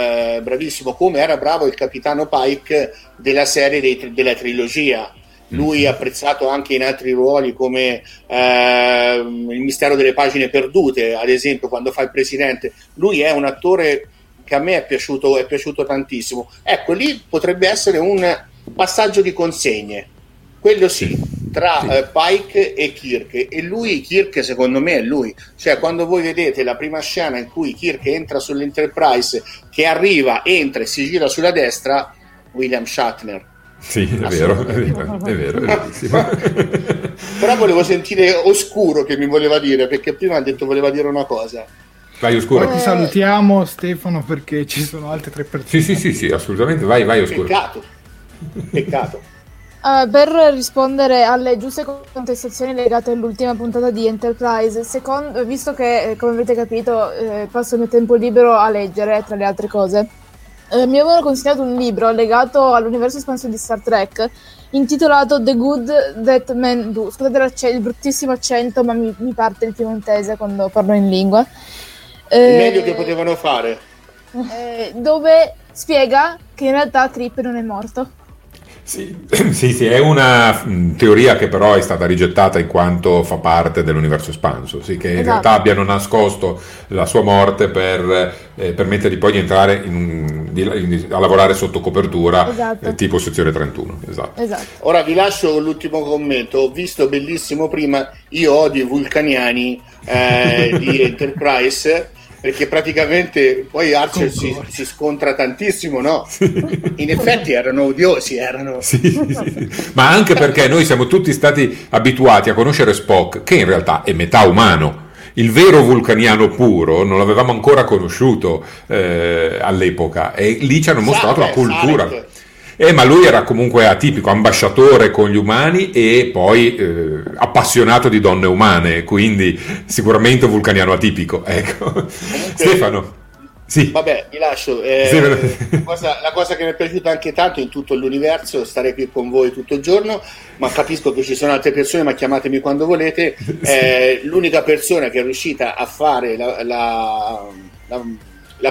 bravissimo come era bravo il capitano Pike della serie dei, della trilogia. Lui è apprezzato anche in altri ruoli come eh, Il mistero delle pagine perdute, ad esempio, quando fa il presidente. Lui è un attore che a me è piaciuto, è piaciuto tantissimo. Ecco, lì potrebbe essere un passaggio di consegne quello sì, tra sì. Uh, Pike e Kirk e lui Kirk secondo me è lui cioè quando voi vedete la prima scena in cui Kirk entra sull'Enterprise che arriva, entra e si gira sulla destra William Shatner sì, è vero, è vero, è vero, è Però volevo sentire Oscuro che mi voleva dire, perché prima ha detto voleva dire una cosa. Vai Oscuro. Ora ti salutiamo Stefano perché ci sono altre tre persone. Sì, sì, sì, sì assolutamente, vai, vai Oscuro. Peccato, peccato. Uh, per rispondere alle giuste contestazioni legate all'ultima puntata di Enterprise, secondo, visto che, come avete capito, eh, passo il mio tempo libero a leggere, tra le altre cose, eh, mi avevano consigliato un libro legato all'universo espanso di Star Trek intitolato The Good That Men Do. Scusate il bruttissimo accento, ma mi, mi, parte il piemontese quando parlo in lingua. Eh, il meglio che potevano fare. Eh, dove spiega che in realtà Trip non è morto. Sì, sì, sì, è una mm, teoria che però è stata rigettata in quanto fa parte dell'universo espanso, sì, che in esatto. realtà abbiano nascosto la sua morte per eh, permettergli poi di entrare in, di, in, a lavorare sotto copertura, esatto. eh, tipo sezione 31. Esatto. esatto. Ora vi lascio l'ultimo commento, ho visto bellissimo prima, io odio i vulcaniani eh, di Enterprise perché praticamente poi Archer si, si, scontra tantissimo, no? In effetti erano odiosi, erano... Sì, sì, Ma anche perché noi siamo tutti stati abituati a conoscere Spock, che in realtà è metà umano. Il vero vulcaniano puro non l'avevamo ancora conosciuto eh, all'epoca e lì ci hanno mostrato Sare, la cultura. Sare. Eh, ma lui era comunque atipico, ambasciatore con gli umani e poi eh, appassionato di donne umane, quindi sicuramente un vulcaniano atipico. Ecco. Stefano. Sì. Vabbè, vi lascio. Eh, sì, la, cosa, la, cosa, che mi è piaciuta anche tanto in tutto l'universo, stare qui con voi tutto il giorno, ma capisco che ci sono altre persone, ma chiamatemi quando volete. Eh, l'unica persona che è riuscita a fare la, la, la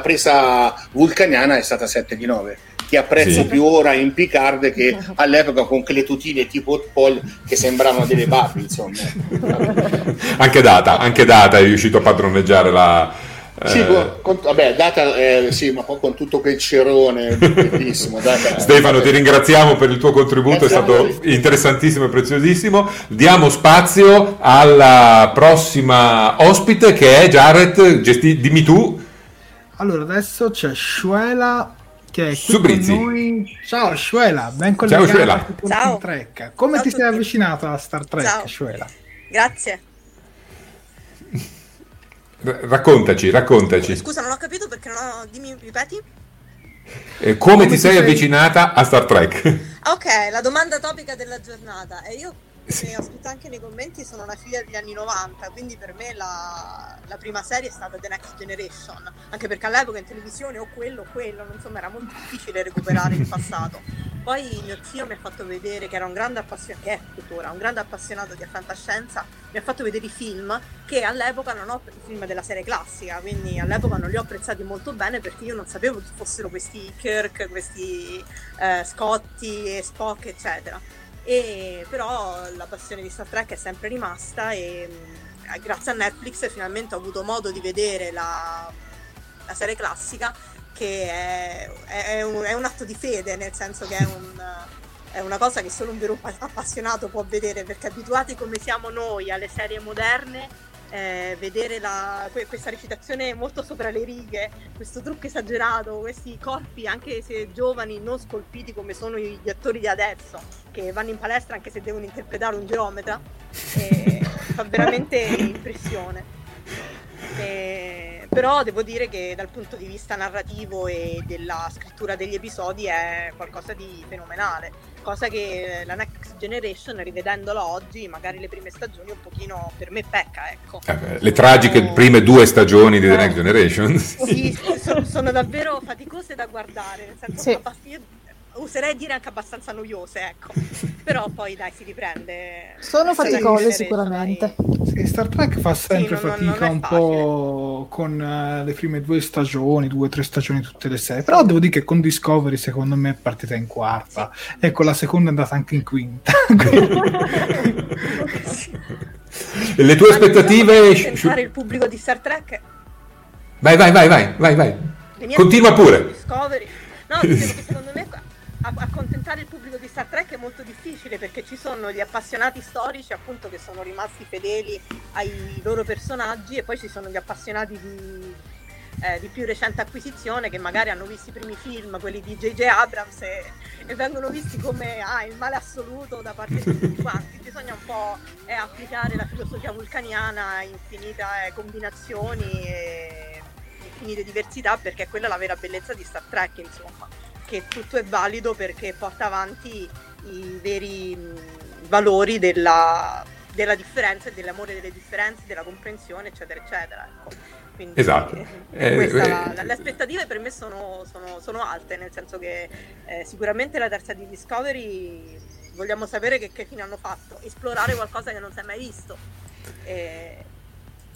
presa vulcaniana è stata 7 di 9 che apprezzo sì. più ora in Picard che all'epoca con quelle tutine tipo Paul che sembravano delle Barbie insomma anche data anche data è riuscito a padroneggiare la sì, eh... con, vabbè, data, eh, sì, ma poi con tutto quel cerone, bellissimo. Data, Stefano, ti ringraziamo per il tuo contributo, è stato interessantissimo e preziosissimo. Diamo spazio alla prossima ospite che è Jared, gesti- dimmi tu. Allora, adesso c'è Shuela che è qui con noi. Ciao Shuela, ben collegata Ciao, Shuela. Ciao. Trek. Come Ciao ti sei avvicinato a Star Trek, Ciao. Shuela? Grazie. raccontaci, raccontaci. Scusa, non ho capito perché non ho... Dimmi, ripeti? Eh, come, come, ti sei, sei avvicinata a Star Trek? Ok, la domanda topica della giornata. E io sì. ho scritto anche nei commenti, sono una figlia degli anni 90, quindi per me la, la, prima serie è stata The Next Generation, anche perché all'epoca in televisione o quello o quello, insomma era molto difficile recuperare il passato. Poi mio zio mi ha fatto vedere, che era un grande appassionato, che è tuttora un grande appassionato di fantascienza, mi ha fatto vedere i film che all'epoca non ho, i film della serie classica, quindi all'epoca non li ho apprezzati molto bene perché io non sapevo chi fossero questi Kirk, questi eh, Scotti e Spock, eccetera e però la passione di Star Trek è sempre rimasta e mm, grazie a Netflix finalmente ho avuto modo di vedere la, la serie classica che è, è, un, è, un, atto di fede nel senso che è un, è una cosa che solo un vero appassionato può vedere perché abituati come siamo noi alle serie moderne eh, vedere la, questa recitazione molto sopra le righe, questo trucco esagerato, questi corpi anche se giovani, non scolpiti come sono gli attori di adesso, che vanno in palestra anche se devono interpretare un geometra, eh, fa veramente impressione. Eh, però devo dire che dal punto di vista narrativo e della scrittura degli episodi è qualcosa di fenomenale, cosa che la Next Generation, rivedendola oggi, magari le prime stagioni un pochino per me pecca, ecco. Eh, le tragiche oh. prime due stagioni di The Next Generation. Sì, sono, sono, davvero faticose da guardare, nel senso sì. che userei dire anche abbastanza noiose, ecco. Però poi dai, si riprende. Sono faticose sicuramente. Sì, Star Trek fa sempre sì, non, fatica non un po' con uh, le prime due stagioni, due o tre stagioni tutte le serie. Però devo dire che con Discovery secondo me è partita in quarta. Sì. Ecco, la seconda è andata anche in quinta. le tue aspettative? Pensare il pubblico di Star Trek. Vai, vai, vai, vai, vai, vai. Continua pure. Discovery. No, secondo me accontentare il pubblico di Star Trek è molto difficile perché ci sono gli appassionati storici appunto che sono rimasti fedeli ai loro personaggi e poi ci sono gli appassionati di, eh, di più recente acquisizione che magari hanno visto i primi film, quelli di J.J. Abrams e, e vengono visti come ah, il male assoluto da parte di tutti quanti. Bisogna un po' eh, applicare la filosofia vulcaniana a infinite eh, combinazioni e infinite diversità perché quella è la vera bellezza di Star Trek insomma che tutto è valido perché porta avanti i veri mh, valori della, della differenza, dell'amore delle differenze, della comprensione, eccetera, eccetera. Ecco. Quindi, esatto. Eh, eh, la, le aspettative per me sono, sono, sono alte, nel senso che eh, sicuramente la terza di Discovery vogliamo sapere che, che fine hanno fatto, esplorare qualcosa che non si è mai visto. Eh,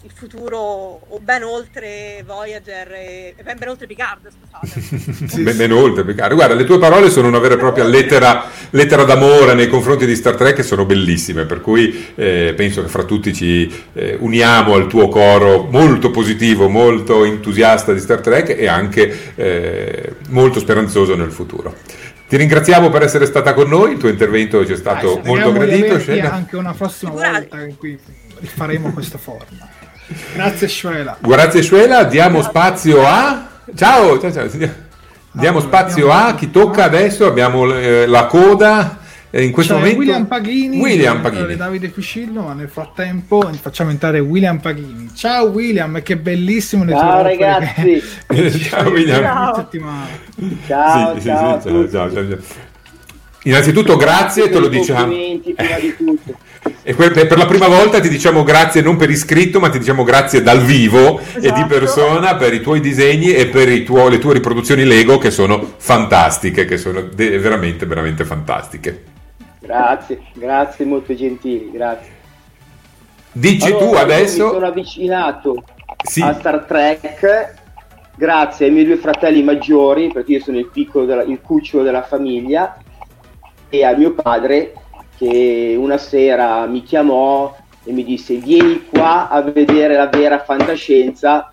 il futuro o ben oltre Voyager e ben, ben oltre Picard, scusate. sì, ben, ben, oltre Picard. Guarda, le tue parole sono una vera e propria lettera, lettera d'amore nei confronti di Star Trek e sono bellissime, per cui eh, penso che fra tutti ci eh, uniamo al tuo coro molto positivo, molto entusiasta di Star Trek e anche eh, molto speranzoso nel futuro. Ti ringraziamo per essere stata con noi, il tuo intervento ci è stato Dai, molto gradito. Anche una prossima volta in cui rifaremo questa forma. Grazie Shuela. Grazie Shuela, diamo spazio a... Ciao, ciao, ciao. Diamo spazio a chi tocca adesso, abbiamo eh, la coda. In questo C'è momento William Paghini, William Paghini. Davide Piscillo, ma nel frattempo facciamo entrare William Paghini. Ciao William, che bellissimo Ciao ragazzi. ciao William. Ciao. Ciao, sì, ciao, sì, sì, ciao, ciao, Innanzitutto grazie, te lo diciamo. Prima di tutto. E per la prima volta ti diciamo grazie non per iscritto, ma ti diciamo grazie dal vivo esatto. e di esatto. persona per i tuoi disegni e per tuo, le tue riproduzioni Lego che sono fantastiche, che sono de- veramente, veramente fantastiche. Grazie, grazie, molto gentili, grazie. Dici allora, tu adesso... Mi sono avvicinato sì. a Star Trek grazie ai miei due fratelli maggiori, perché io sono il piccolo, della, il cucciolo della famiglia, e a mio padre che una sera mi chiamò e mi disse vieni qua a vedere la vera fantascienza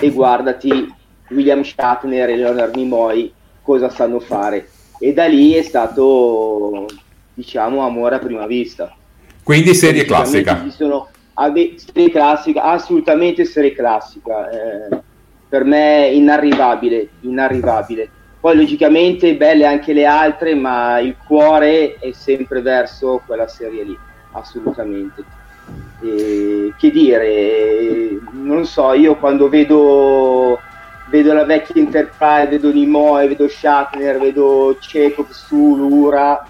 e guardati William Shatner e Leonard Nimoy cosa sanno fare. E da lì è stato diciamo amore a prima vista. Quindi serie classica. sono, ave, serie classica assolutamente serie classica eh, per me inarrivabile inarrivabile poi logicamente belle anche le altre, ma il cuore è sempre verso quella serie lì, assolutamente. E, che dire, non so, io quando vedo, vedo la vecchia Enterprise, vedo Nimoy, vedo Shatner, vedo Chekhov, Sulu, Ura,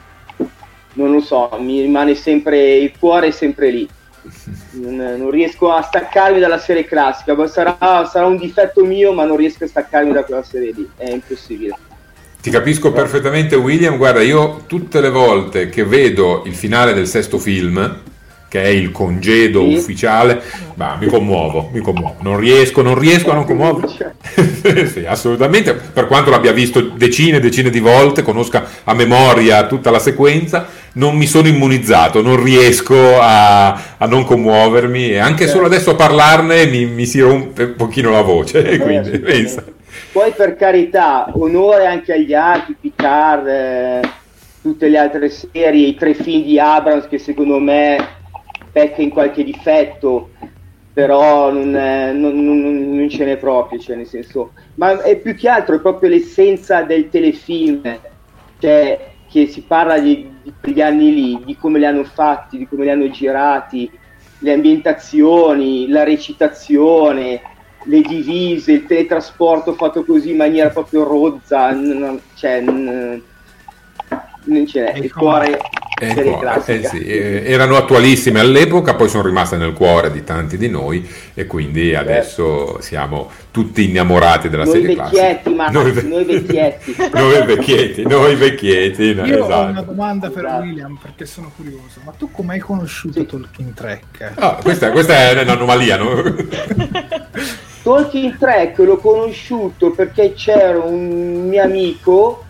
non lo so, mi rimane sempre, il cuore è sempre lì. Non, non, riesco a staccarmi dalla serie classica, sarà, sarà, un difetto mio, ma non riesco a staccarmi da quella serie lì, è impossibile. Ti capisco perfettamente, William. Guarda, io tutte le volte che vedo il finale del sesto film, che è il congedo sì. ufficiale, bah, mi commuovo, mi commuovo. Non riesco, non riesco a non commuovermi. sì, assolutamente, per quanto l'abbia visto decine e decine di volte, conosca a memoria tutta la sequenza, non mi sono immunizzato, non riesco a, a non commuovermi e anche solo adesso a parlarne mi, mi, si rompe un pochino la voce. quindi, pensa. Poi per carità, onore anche agli altri, Picard... Eh tutte le altre serie, i tre film di Abrams che secondo me pecca in qualche difetto, però non, è, non, non, non ce n'è proprio, cioè nel senso, ma è più che altro è proprio l'essenza del telefilm, cioè che si parla di, di quegli anni lì, di come li hanno fatti, di come li hanno girati, le ambientazioni, la recitazione, le divise, il teletrasporto fatto così in maniera proprio rozza, n- cioè, n- non ce n'è, il cuore ecco, eh sì, eh, erano attualissime all'epoca, poi sono rimaste nel cuore di tanti di noi e quindi adesso siamo tutti innamorati della noi serie vecchietti, classica. Noi, ve- noi vecchietti, noi vecchietti, noi vecchietti. No, Io esatto. ho una domanda per esatto. William perché sono curioso, ma tu come hai conosciuto sì. Talking Track? Oh, questa, questa è un'anomalia, no? Talking Track l'ho conosciuto perché c'era un mio amico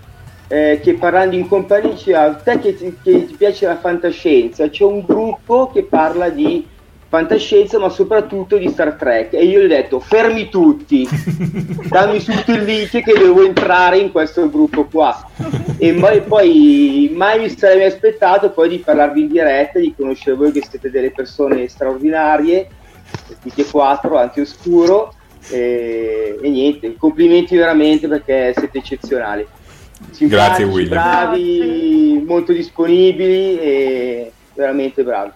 eh, che parlando in compagnia diceva a te che ti, che ti piace la fantascienza, c'è un gruppo che parla di fantascienza ma soprattutto di Star Trek. E io gli ho detto fermi tutti. Dammi subito il link che devo entrare in questo gruppo qua. E poi, poi mai mi sarei mai aspettato poi di parlarvi in diretta di conoscere voi che siete delle persone straordinarie tutti e quattro anche oscuro e, e niente complimenti veramente perché siete eccezionali Grazie William. bravi, molto disponibili e veramente bravi.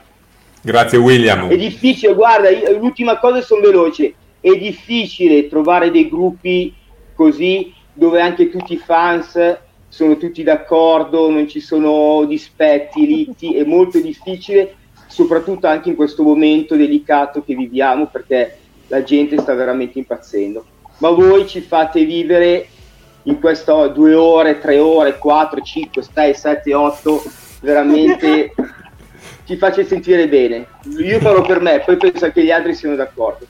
Grazie William. È difficile, guarda, io, l'ultima cosa sono veloce, è difficile trovare dei gruppi così dove anche tutti i fans sono tutti d'accordo, non ci sono dispetti, litti, è molto difficile, soprattutto anche in questo momento delicato che viviamo perché la gente sta veramente impazzendo. Ma voi ci fate vivere in questo due ore, tre ore, quattro, cinque, sei, sette, otto, veramente ci faccia sentire bene. Io parlo per me, poi penso che gli altri siano d'accordo.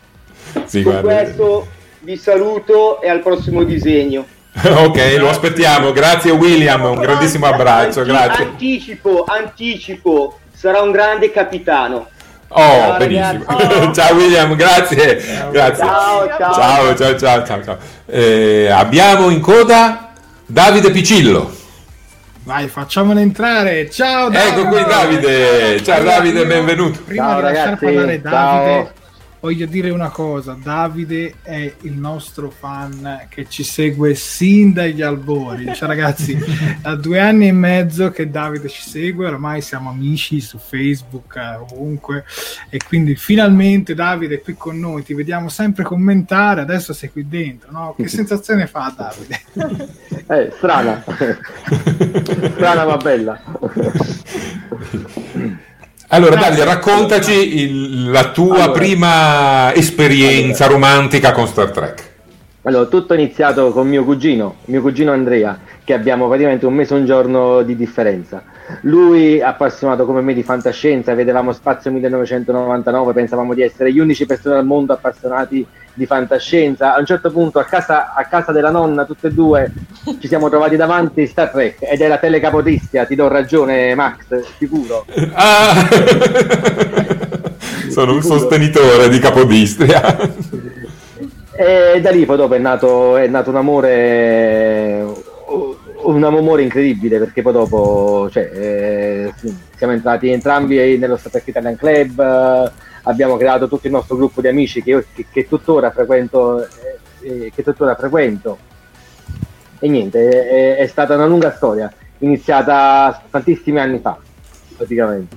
Sì, Con guarda. questo vi saluto e al prossimo disegno. ok, lo aspettiamo. Grazie William, un grandissimo abbraccio. Anti- grazie. Anticipo, anticipo, sarà un grande capitano. Oh, ciao, benissimo. Oh. ciao William, grazie. Ciao, grazie. Ciao, ciao. Ciao, ciao, ciao, ciao. Eh, abbiamo in coda Davide Picillo. Vai, facciamolo entrare. Ciao Davide. Ecco qui Davide. Ciao Davide, benvenuto. Prima ciao, di lasciare ragazzi. parlare Davide, Ciao. Voglio dire una cosa. Davide è il nostro fan che ci segue sin dagli albori. Cioè, ragazzi, da due anni e mezzo che Davide ci segue, ormai siamo amici su Facebook, eh, ovunque. E quindi finalmente Davide è qui con noi. Ti vediamo sempre commentare. Adesso sei qui dentro, no? Che sensazione fa Davide? Eh, strana. strana ma bella. Allora Davide, raccontaci il- la tua Allora. prima esperienza romantica con Star Trek. Allora, tutto è iniziato con mio cugino, mio cugino Andrea, che abbiamo praticamente un mese e un giorno di differenza. Lui, appassionato come me di fantascienza, vedevamo Spazio 1999, pensavamo di essere gli unici persone al mondo appassionati di fantascienza. A un certo punto, a casa, a casa della nonna, tutte e due, ci siamo trovati davanti Star Trek ed era telecapodistria, ti do ragione Max, sicuro. Ah! Sono un sostenitore di Capodistria. E da lì poi dopo è nato, è nato un amore un amore incredibile perché poi dopo cioè, eh, siamo entrati entrambi nello Star Trek Italian Club eh, abbiamo creato tutto il nostro gruppo di amici che, io, che, che tuttora frequento eh, eh, che tuttora frequento. E niente è, è stata una lunga storia iniziata tantissimi anni fa praticamente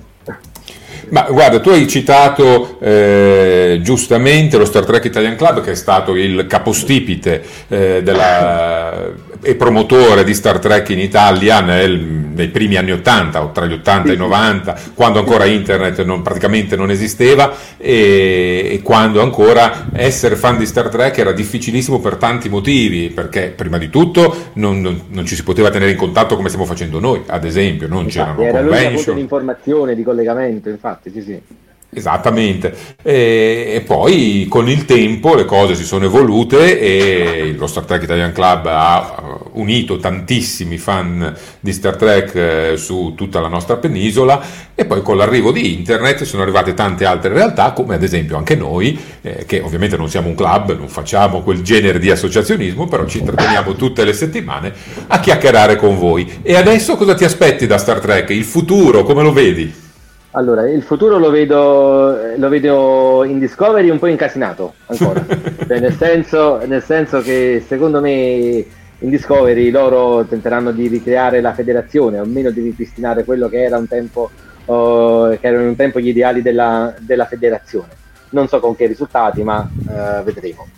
Ma guarda, tu hai citato eh, giustamente lo Star Trek Italian Club, che è stato il capostipite eh, della, e promotore di Star Trek in Italia nel, nei primi anni 80, o tra gli 80 e i 90, quando ancora internet non, praticamente non esisteva e, e quando ancora essere fan di Star Trek era difficilissimo per tanti motivi, perché prima di tutto non, non- non ci si poteva tenere in contatto come stiamo facendo noi, ad esempio, non c'erano era l'unica fonte convention. di informazione di collegamento infatti sì sì Esattamente, e, e poi con il tempo le cose si sono evolute e lo Star Trek Italian Club ha unito tantissimi fan di Star Trek eh, su tutta la nostra penisola e poi con l'arrivo di internet sono arrivate tante altre realtà come ad esempio anche noi eh, che ovviamente non siamo un club, non facciamo quel genere di associazionismo però ci intratteniamo tutte le settimane a chiacchierare con voi e adesso cosa ti aspetti da Star Trek? Il futuro come lo vedi? Allora, il futuro lo vedo, lo vedo in Discovery un po' incasinato ancora, cioè, nel, senso, nel senso che secondo me in Discovery loro tenteranno di ricreare la federazione, o almeno di ripristinare quello che era un tempo, uh, che erano un tempo gli ideali della, della, federazione. Non so con che risultati, ma uh, vedremo.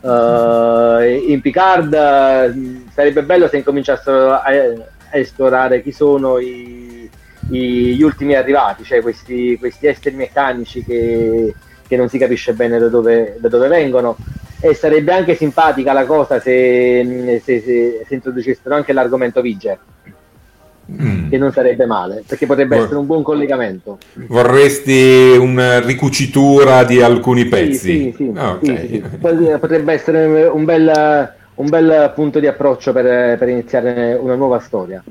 Uh, in Picard sarebbe bello se incominciassero a, a esplorare chi sono i gli ultimi arrivati, cioè questi, questi esseri meccanici che, che, non si capisce bene da dove, da dove, vengono. E sarebbe anche simpatica la cosa se, se, se, se introducessero anche l'argomento Viger. Mm. Che non sarebbe male, perché potrebbe Vor- essere un buon collegamento. Vorresti una ricucitura di alcuni pezzi? Sì, sì, sì, ah, okay. sì, sì. Potrebbe essere un bel, un bel punto di approccio per, per iniziare una nuova storia.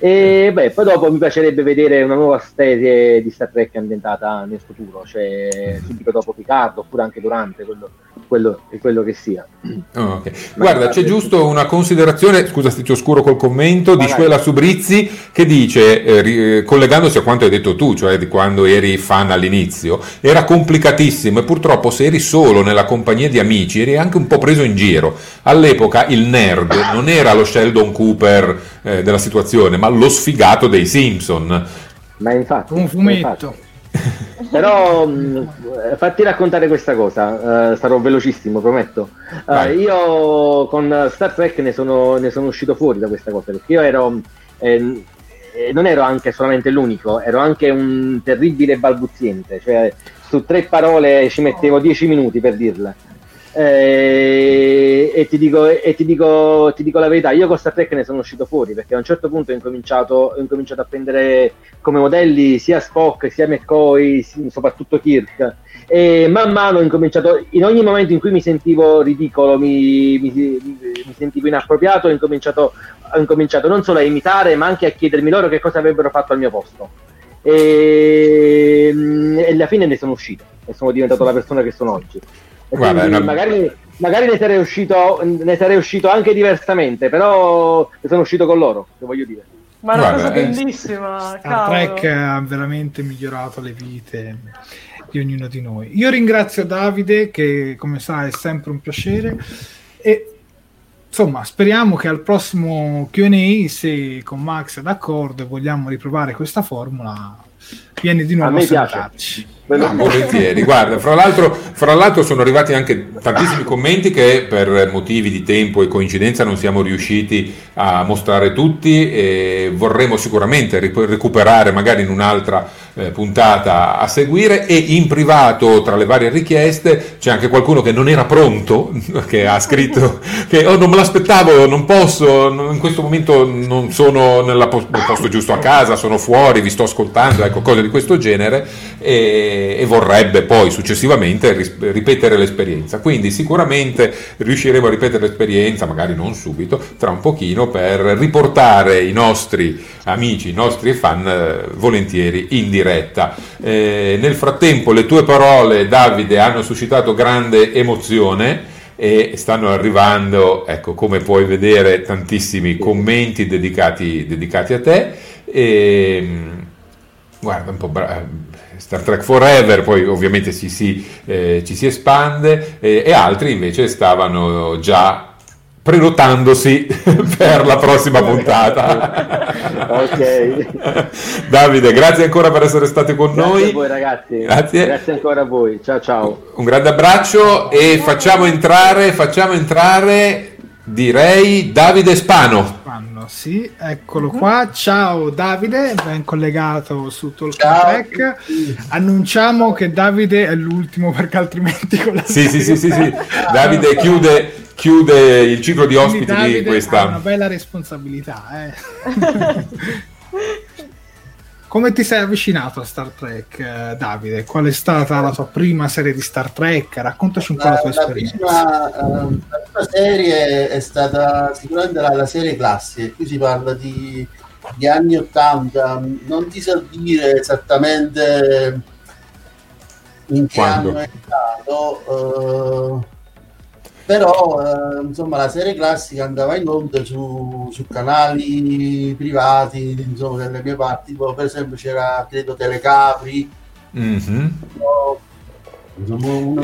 E beh, poi dopo mi piacerebbe vedere una nuova serie di Star Trek ambientata nel futuro, cioè subito dopo Picard oppure anche durante quello, quello, quello che sia. Oh, okay. Guarda, c'è giusto una considerazione, scusa se ti oscuro col commento, di Suela Subrizzi che dice, eh, eh, collegandosi a quanto hai detto tu, cioè di quando eri fan all'inizio, era complicatissimo e purtroppo se eri solo nella compagnia di amici eri anche un po' preso in giro. All'epoca il nerd non era lo Sheldon Cooper eh, della situazione, ma lo sfigato dei Simpson. Ma infatti, un fumetto. Però mh, fatti raccontare questa cosa, uh, sarò velocissimo, prometto. Uh, io con Star Trek ne sono, ne sono, uscito fuori da questa cosa, perché io ero, eh, non ero anche solamente l'unico, ero anche un terribile balbuziente, cioè su tre parole ci mettevo dieci minuti per dirle. Eh, e, ti dico, e ti, dico, ti dico la verità, io con Star Trek ne sono uscito fuori perché a un certo punto ho incominciato, ho incominciato a prendere come modelli sia Spock sia McCoy, soprattutto Kirk. E man mano ho incominciato, in ogni momento in cui mi sentivo ridicolo, mi, mi, mi sentivo inappropriato, ho incominciato, ho incominciato non solo a imitare, ma anche a chiedermi loro che cosa avrebbero fatto al mio posto. E, e alla fine ne sono uscito e sono diventato la persona che sono oggi. Guarda, una... magari, magari ne, sarei uscito, ne sarei uscito anche diversamente, però ne sono uscito con loro, che voglio dire. Ma è una cosa eh, bellissima. Star Trek ha veramente migliorato le vite di ognuno di noi. Io ringrazio Davide, che come sai è sempre un piacere. E insomma, speriamo che al prossimo QA, se con Max è d'accordo e vogliamo riprovare questa formula, vieni di nuovo a, a salutarci. No, volentieri, guarda, fra l'altro, fra l'altro, sono arrivati anche tantissimi commenti che per motivi di tempo e coincidenza non siamo riusciti a mostrare tutti e vorremmo sicuramente recuperare magari in un'altra eh, puntata a seguire. E in privato tra le varie richieste c'è anche qualcuno che non era pronto, che ha scritto che oh, non me l'aspettavo, non posso, in questo momento non sono nel posto giusto a casa, sono fuori, vi sto ascoltando, ecco, cose di questo genere. E, e, vorrebbe poi successivamente ripetere l'esperienza. Quindi sicuramente riusciremo a ripetere l'esperienza, magari non subito, tra un pochino, per riportare i nostri amici, i nostri fan eh, volentieri in diretta. Eh, nel frattempo le tue parole, Davide, hanno suscitato grande emozione e stanno arrivando, ecco, come puoi vedere, tantissimi commenti dedicati, dedicati a te. E, ehm, guarda, un po' bra- Star Trek Forever, poi ovviamente ci si, eh, ci si espande, eh, e altri invece stavano già prenotandosi per la prossima puntata. ok. Davide, grazie ancora per essere stati con grazie noi. Grazie a voi ragazzi. Grazie. Grazie ancora a voi. Ciao ciao. Un grande abbraccio e facciamo entrare, facciamo entrare direi Davide Spano. Sì, eccolo qua. Ciao Davide, ben collegato su Talk Track. Annunciamo che Davide è l'ultimo perché altrimenti con la Sì, sì, sì, sì, sì. Davide chiude, chiude il ciclo di ospiti di questa ha una bella responsabilità, eh. come ti sei avvicinato a Star Trek, eh, Davide? Qual è stata la tua prima serie di Star Trek? Raccontaci un po' la, la tua esperienza. Prima, uh, la prima serie è stata sicuramente la, la serie classica, qui si parla di, di, anni 80, non ti so dire esattamente in che Quando? anno è stato. Uh, però eh, insomma la serie classica andava in onda su, su canali privati insomma delle mie parti per esempio c'era credo Telecapri mm-hmm. no,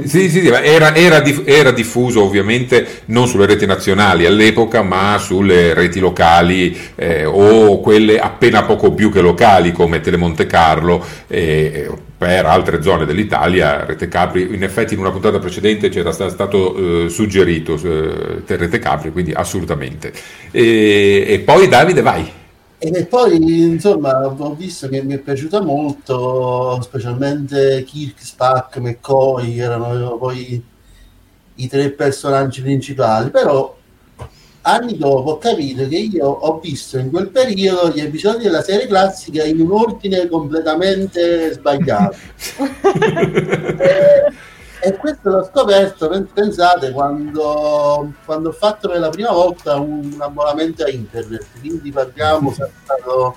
sì, sì, sì era, era, era, diffuso ovviamente non sulle reti nazionali all'epoca, ma sulle reti locali eh, o quelle appena poco più che locali come Telemonte Carlo. Eh, per altre zone dell'Italia, Rete Capri, in effetti in una puntata precedente c'era stato eh, suggerito eh, Rete Capri, quindi assolutamente. E, e poi Davide, vai. E poi, insomma, ho visto che mi è piaciuta molto, specialmente Kirk, Spack, McCoy, erano poi i tre personaggi principali, però anni dopo ho capito che io ho visto in quel periodo gli episodi della serie classica in un ordine completamente sbagliato. e, e, questo l'ho scoperto, pensate, quando, quando, ho fatto per la prima volta un, abbonamento a internet, quindi parliamo stato,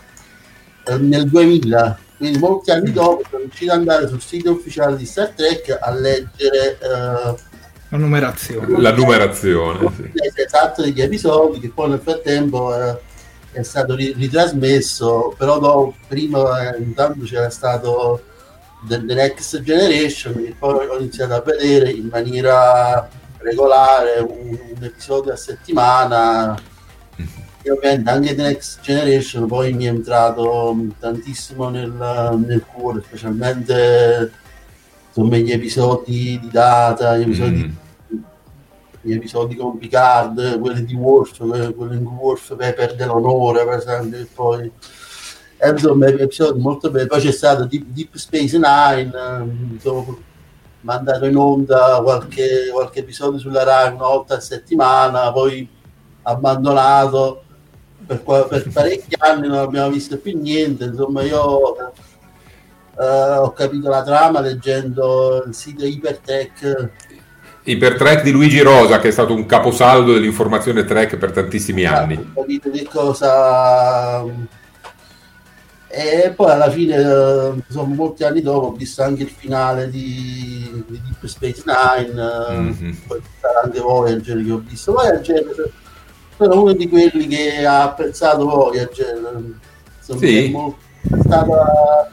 eh, nel 2000, quindi molti anni dopo sono riuscito ad andare sul sito ufficiale di Star Trek a leggere... Eh, la numerazione. La numerazione. Sì. Esatto degli episodi che poi nel frattempo eh, è stato ritrasmesso, però dopo, prima eh, intanto c'era stato The, The Next Generation che poi ho iniziato a vedere in maniera regolare un, un episodio a settimana e ovviamente anche The Next Generation poi mi è entrato tantissimo nel, nel cuore specialmente insomma gli episodi di data, gli episodi, mm. gli episodi con Picard, quelli di Worf, quelli in cui Worf perde l'onore, per esempio, e poi eh, insomma episodi molto belli. Poi c'è stato Deep, Deep Space Nine, insomma, mandato in onda qualche, qualche episodio sulla Rai una volta a settimana, poi abbandonato per, per parecchi anni non abbiamo visto più niente insomma io Uh, ho capito la trama leggendo il sito Ipertech. Ipertrek di Luigi Rosa, che è stato un caposaldo dell'informazione track per tantissimi esatto, anni. Ho capito che cosa. E poi alla fine, insomma, molti anni dopo, ho visto anche il finale di, di Deep Space Nine, mm-hmm. poi anche Voyager che ho visto. Voyager sono uno di quelli che ha apprezzato Voyager. Insomma, sì. è, molto, è stata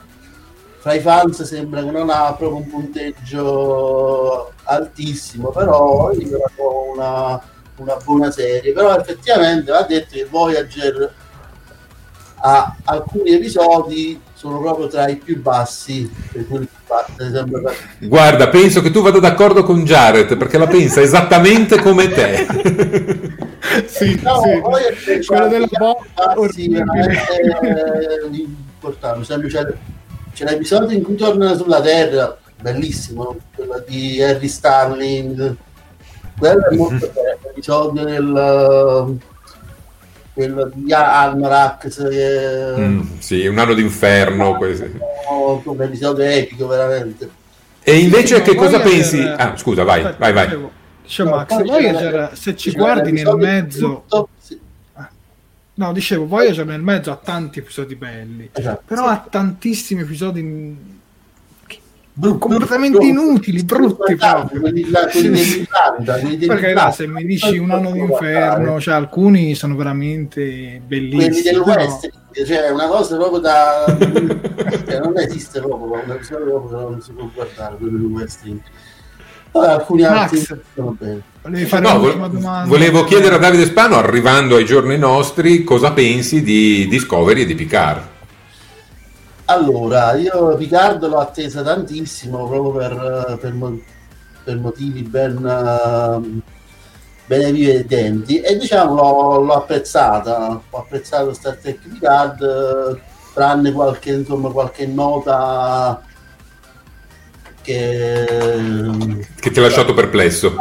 fra i fans sembra che non ha proprio un punteggio altissimo, però io trovo una, una buona serie. Però effettivamente va detto che Voyager ha alcuni episodi sono proprio tra i più bassi Guarda, penso che tu vada d'accordo con Jared perché la pensa esattamente come te. sì, no, sì. quello della botta sì, è importante. C'è c'è l'episodio in cui tornano sulla Terra, bellissimo, quello di Harry Starling. Quello è molto bello, l'episodio del quello di Almarax che... mm, sì, un anno d'inferno oh, un episodio epico veramente e invece che cosa pensi? ah scusa vai, vai, vai dicevo Max, Voyager se ci guardi nel mezzo tutto, sì. No, dicevo, Voyager nel mezzo ha tanti episodi belli, esatto, però ha tantissimi episodi Bru- completamente bru- inutili, brutti proprio. Perché là, se mi dici un anno d'inferno, cioè, alcuni sono veramente bellissimi. Quelli del West, cioè una cosa proprio da... cioè, non esiste proprio, proprio non si può guardare, quello del West. Poi alcuni altri sono belli. No, vo- volevo chiedere a Davide Spano, arrivando ai giorni nostri, cosa pensi di Discovery e di Picard? Allora, io Picard l'ho attesa tantissimo proprio per, per, per motivi ben, uh, ben evidenti e diciamo l'ho, l'ho, apprezzata, ho apprezzato Star Trek Picard, tranne qualche, insomma, qualche nota che, che ti ha lasciato perplesso.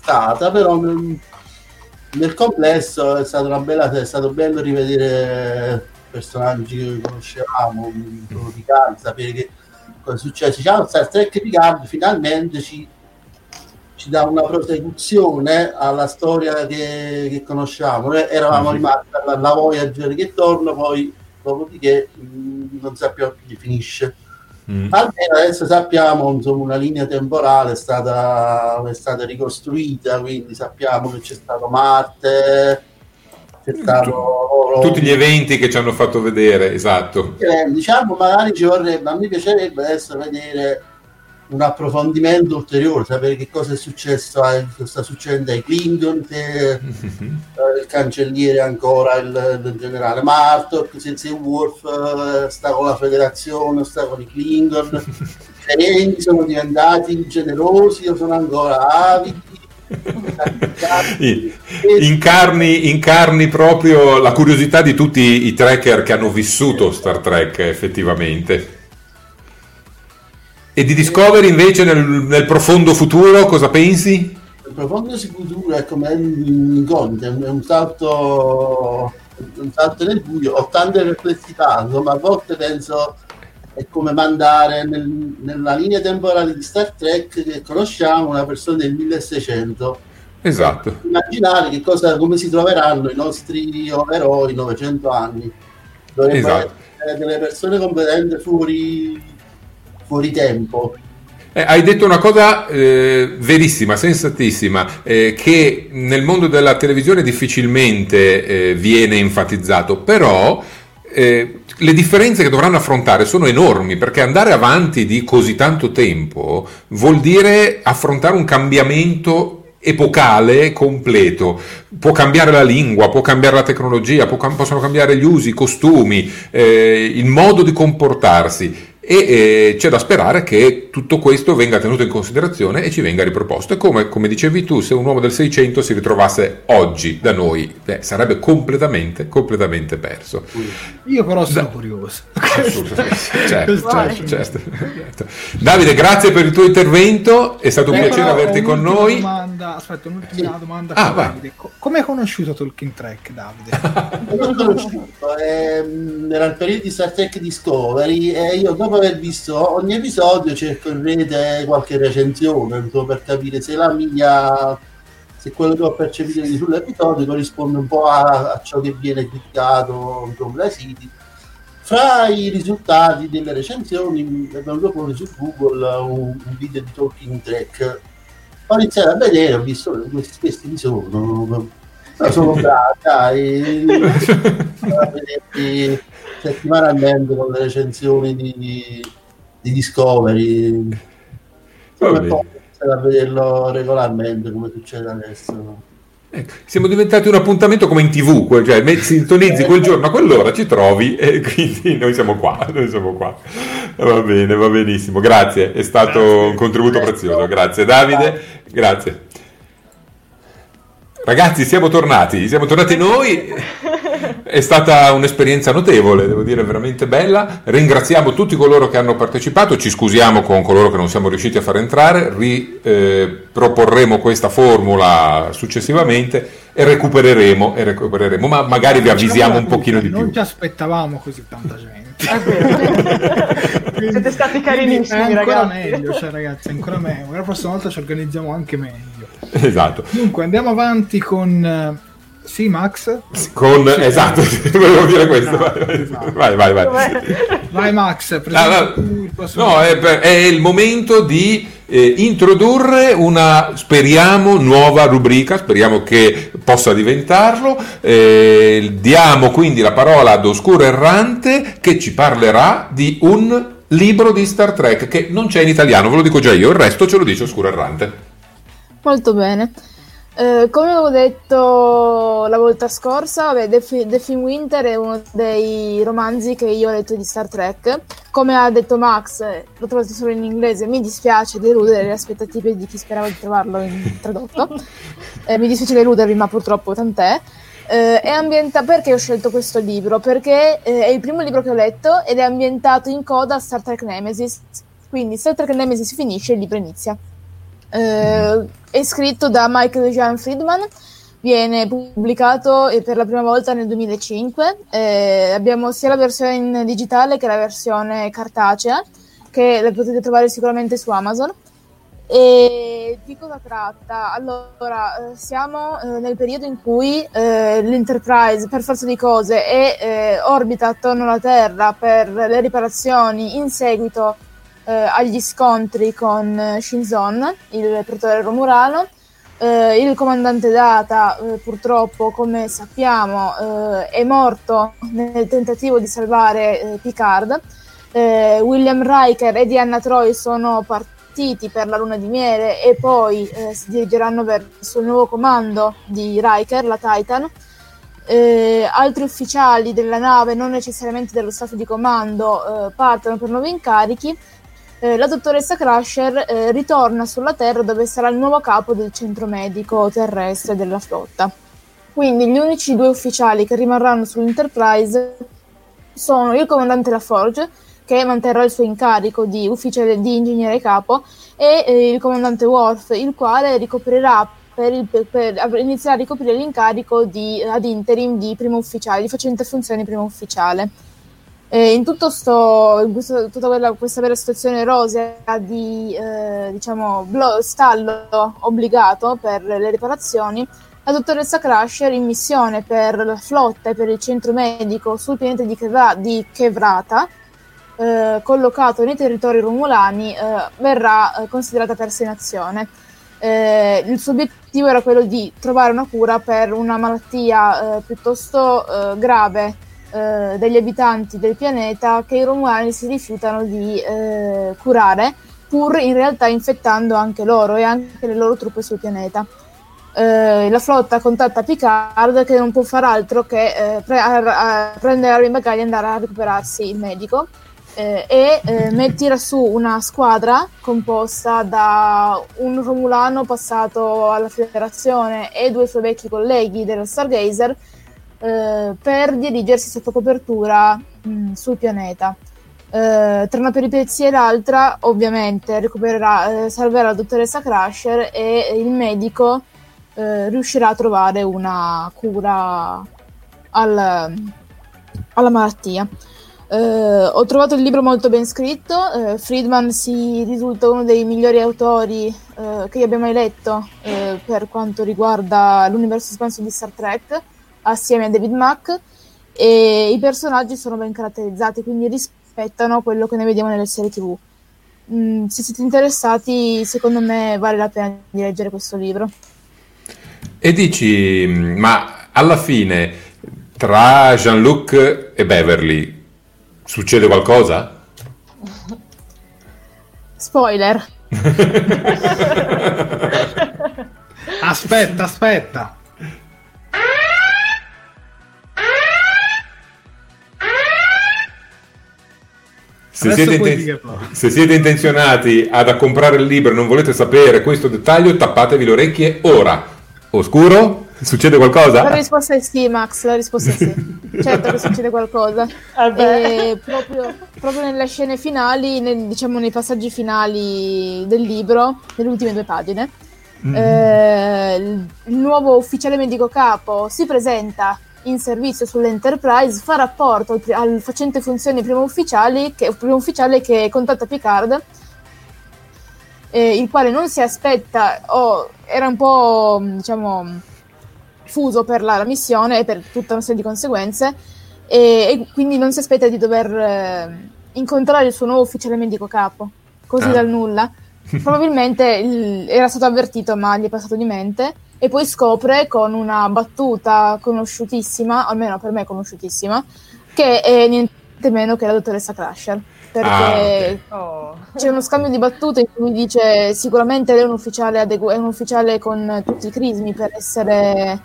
Stata, però nel, complesso è, stata una bella, è stato bello rivedere personaggi che conoscevamo, Picard, sapere che cosa è successo. Diciamo, Star Trek Picard finalmente ci, ci dà una prosecuzione alla storia che, che conosciamo. Noi eravamo mm-hmm. rimasti alla Voyager che torna, poi dopodiché mh, non sappiamo più finisce. Mm. Almeno adesso sappiamo insomma una linea temporale è stata, è stata ricostruita, quindi sappiamo che c'è stato Marte, c'è stato tutti gli eventi che ci hanno fatto vedere, esatto. Eh, diciamo magari ci vorrebbe, a me piacerebbe adesso vedere un approfondimento ulteriore, sapere che cosa è successo, cosa sta succedendo ai Klingon, che mm-hmm. eh, il cancelliere ancora, il, il generale Martok, se, se Worf eh, sta con la federazione, sta con i Klingon, i sono diventati generosi o sono ancora avidi. incarni, incarni proprio la curiosità di tutti i tracker che hanno vissuto Star Trek effettivamente e di Discovery invece nel, nel profondo futuro cosa pensi? Il profondo futuro è come un incontro, è un salto, un salto nel buio, ho tante perplessità, insomma a volte penso è come mandare nel, nella linea temporale di Star Trek che conosciamo una persona del 1600. Esatto. Immaginare che cosa, come si troveranno i nostri eroi 900 anni. Dovrebbero esatto. delle persone competenti fuori fuori tempo. Eh, hai detto una cosa eh, verissima, sensatissima, eh, che nel mondo della televisione difficilmente eh, viene enfatizzato, però eh, le differenze che dovranno affrontare sono enormi, perché andare avanti di così tanto tempo vuol dire affrontare un cambiamento epocale completo. Può cambiare la lingua, può cambiare la tecnologia, può, possono cambiare gli usi, i costumi, eh, il modo di comportarsi e eh, c'è da sperare che tutto questo venga tenuto in considerazione e ci venga riproposto. E come, come dicevi tu, se un uomo del 600 si ritrovasse oggi da noi, beh, sarebbe completamente, completamente perso. Io però sono da... curioso. Certo, certo, certo, certo, Davide, grazie per il tuo intervento, è stato un eh, piacere averti con noi. Domanda, aspetta, un'ultima sì. domanda. Ah, Davide. Come hai conosciuto Talking Track, Davide? L'ho conosciuto, ehm, era il periodo di Star Trek Discovery e io dopo aver visto ogni episodio cerco in rete qualche recensione per capire se la mia se quello che ho percepito sull'episodio corrisponde un po' a, a ciò che viene criticato dai siti. Fra i risultati delle recensioni è venuto fuori su Google un, un, video di Talking Track. Ho iniziato a vedere ho visto questi, questi mi sono no, sono bravi dai settimanalmente con le recensioni di, di Discovery. a vederlo regolarmente come succede adesso. Ecco, siamo diventati un appuntamento come in tv, cioè sintonizzi quel giorno a quell'ora, ci trovi e quindi noi siamo qua, noi siamo qua. Va bene, va benissimo, grazie, è stato grazie. un contributo prezioso, grazie Davide, grazie. Ragazzi, siamo tornati, siamo tornati noi. È stata un'esperienza notevole, devo dire veramente bella. Ringraziamo tutti coloro che hanno partecipato, ci scusiamo con coloro che non siamo riusciti a far entrare, riproporremo eh, questa formula successivamente e recupereremo, e recupereremo, ma magari vi avvisiamo un pochino di più. Non ci aspettavamo così tanta gente. Siete stati carinissimi, è ancora ragazzi. meglio, cioè, ragazzi, ancora meglio. La prossima volta ci organizziamo anche meglio. Esatto. Dunque, andiamo avanti con... Sì, Max? Con... Sì, esatto, volevo dire questo. No, esatto. Vai, vai, vai. Vai Max, ah, il No, è, per, è, il momento di eh, introdurre una, speriamo, nuova rubrica, speriamo che possa diventarlo. Eh, diamo quindi la parola ad Oscuro Errante che ci parlerà di un libro di Star Trek che non c'è in italiano, ve lo dico già io, il resto ce lo dice Oscuro Errante. Molto bene. Eh, come avevo detto la volta scorsa, vabbè, The, Film Winter è uno dei romanzi che io ho letto di Star Trek. Come ha detto Max, l'ho trovato solo in inglese, mi dispiace deludere le aspettative di chi sperava di trovarlo in tradotto. Eh, mi dispiace deludervi, ma purtroppo tant'è. Eh, è ambienta- perché ho scelto questo libro? Perché eh, è il primo libro che ho letto ed è ambientato in coda a Star Trek Nemesis. Quindi Star Trek Nemesis finisce e il libro inizia. Eh, è scritto da Michael Jean Friedman, viene pubblicato per la prima volta nel 2005. Eh, abbiamo sia la versione digitale che la versione cartacea, che la potete trovare sicuramente su Amazon. E di cosa tratta? Allora, eh, siamo eh, nel periodo in cui eh, l'Enterprise, per forza di cose, è, eh, orbita attorno alla Terra per le riparazioni in seguito eh, agli scontri con eh, Shinzon, il pretore romulano. il comandante Data, purtroppo, come sappiamo, è morto nel tentativo di salvare Picard. William Riker e Diana Troy sono partiti per la luna di miele e poi eh, si dirigeranno verso il nuovo comando di Riker, la Titan. Eh, altri ufficiali della nave, non necessariamente dello staff di comando, eh, partono per nuovi incarichi. Eh, la dottoressa Crusher eh, ritorna sulla Terra dove sarà il nuovo capo del centro medico terrestre della flotta. Quindi gli unici due ufficiali che rimarranno sull'Enterprise sono il comandante LaForge, che manterrà il suo incarico di ufficiale di ingegnere capo, e eh, il comandante Worf, il quale ricoprirà per, il, per, per, inizierà a ricoprire l'incarico di, ad interim di primo ufficiale, di facente funzione primo ufficiale. E in tutto sto, in questo, tutta quella, questa vera situazione rosea di eh, diciamo, blo- stallo obbligato per le riparazioni, la dottoressa Crusher in missione per la flotta e per il centro medico sul pianeta di, Kevra- di Kevrata eh, collocato nei territori romulani eh, verrà eh, considerata persa in azione. Eh, il suo obiettivo era quello di trovare una cura per una malattia eh, piuttosto eh, degli abitanti del pianeta che i romulani si rifiutano di curare, pur in realtà infettando anche loro e anche le loro truppe sul pianeta. la flotta contatta Picard che non può far altro che pre- a- a prendere la bagaglia e andare a recuperarsi il medico eh, e eh, tira su una squadra composta da un Romulano passato alla federazione e due suoi vecchi colleghi dello Stargazer eh, per dirigersi sotto copertura mh, sul pianeta. Eh, tra una peripezia e l'altra, ovviamente, recupererà, eh, salverà la dottoressa Crusher e il medico eh, riuscirà a trovare una cura al, alla malattia. Uh, ho trovato il libro molto ben scritto, uh, Friedman si risulta uno dei migliori autori uh, che io abbia mai letto per quanto riguarda l'universo espanso di Star Trek, assieme a David Mack, e i personaggi sono ben caratterizzati, quindi rispettano quello che ne vediamo nelle serie tv. Mm, se siete interessati, secondo me vale la pena di leggere questo libro. E dici, ma alla fine tra Jean-Luc e Beverly Succede qualcosa? Spoiler. aspetta, aspetta. Se siete, inten- se siete, intenzionati ad comprare il libro e non volete sapere questo dettaglio, tappatevi le orecchie ora. Oscuro? Succede qualcosa? La risposta è sì, Max, la risposta è sì. certo che succede qualcosa. Eh proprio, proprio, nelle scene finali, nel, diciamo nei passaggi finali del libro, nelle ultime due pagine, mm. eh, il nuovo ufficiale medico capo si presenta in servizio sull'Enterprise, fa rapporto al, al facente funzioni primo ufficiale che, primo ufficiale che contatta Picard, eh, il quale non si aspetta, o era un po' diciamo fuso per la, la, missione e per tutta una serie di conseguenze e, e quindi non si aspetta di dover eh, incontrare il suo nuovo ufficiale medico capo, così ah. dal nulla. Probabilmente il, era stato avvertito ma gli è passato di mente e poi scopre con una battuta conosciutissima, almeno per me conosciutissima, che è niente meno che la dottoressa Crusher perché ah, okay. oh. c'è uno scambio di battute in cui dice sicuramente lei è un ufficiale, adegu- è un ufficiale con tutti i crismi per essere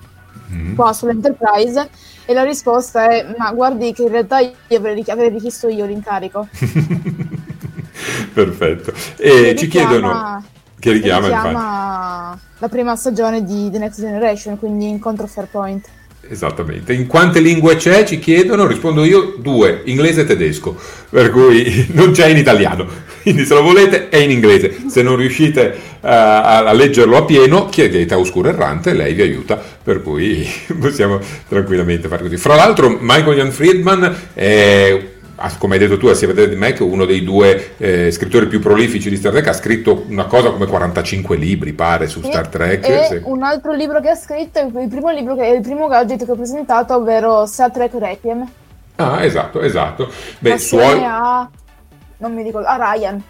mm. qua sull'Enterprise e la risposta è ma guardi che in realtà io avrei, avrei richiesto io l'incarico perfetto e ci chiedono che richiama, richiama la prima stagione di The Next Generation quindi incontro Fairpoint Esattamente. In quante lingue c'è? Ci chiedono, rispondo io due, inglese e tedesco, per cui non c'è in italiano. Quindi se lo volete è in inglese. Se non riuscite uh, a leggerlo a pieno, chiedete a Oscuro Errante, lei vi aiuta, per cui possiamo tranquillamente fare così. Fra l'altro Michael Jan Friedman è come hai detto tu, assieme a David Mack, uno dei due eh, scrittori più prolifici di Star Trek, ha scritto una cosa come 45 libri, pare, su Star Trek. E se... un altro libro che ha scritto è il primo libro che il primo gadget che ho presentato, ovvero Star Trek Requiem. Ah, esatto, esatto. Beh, suoi... a... non mi ricordo, a Ryan.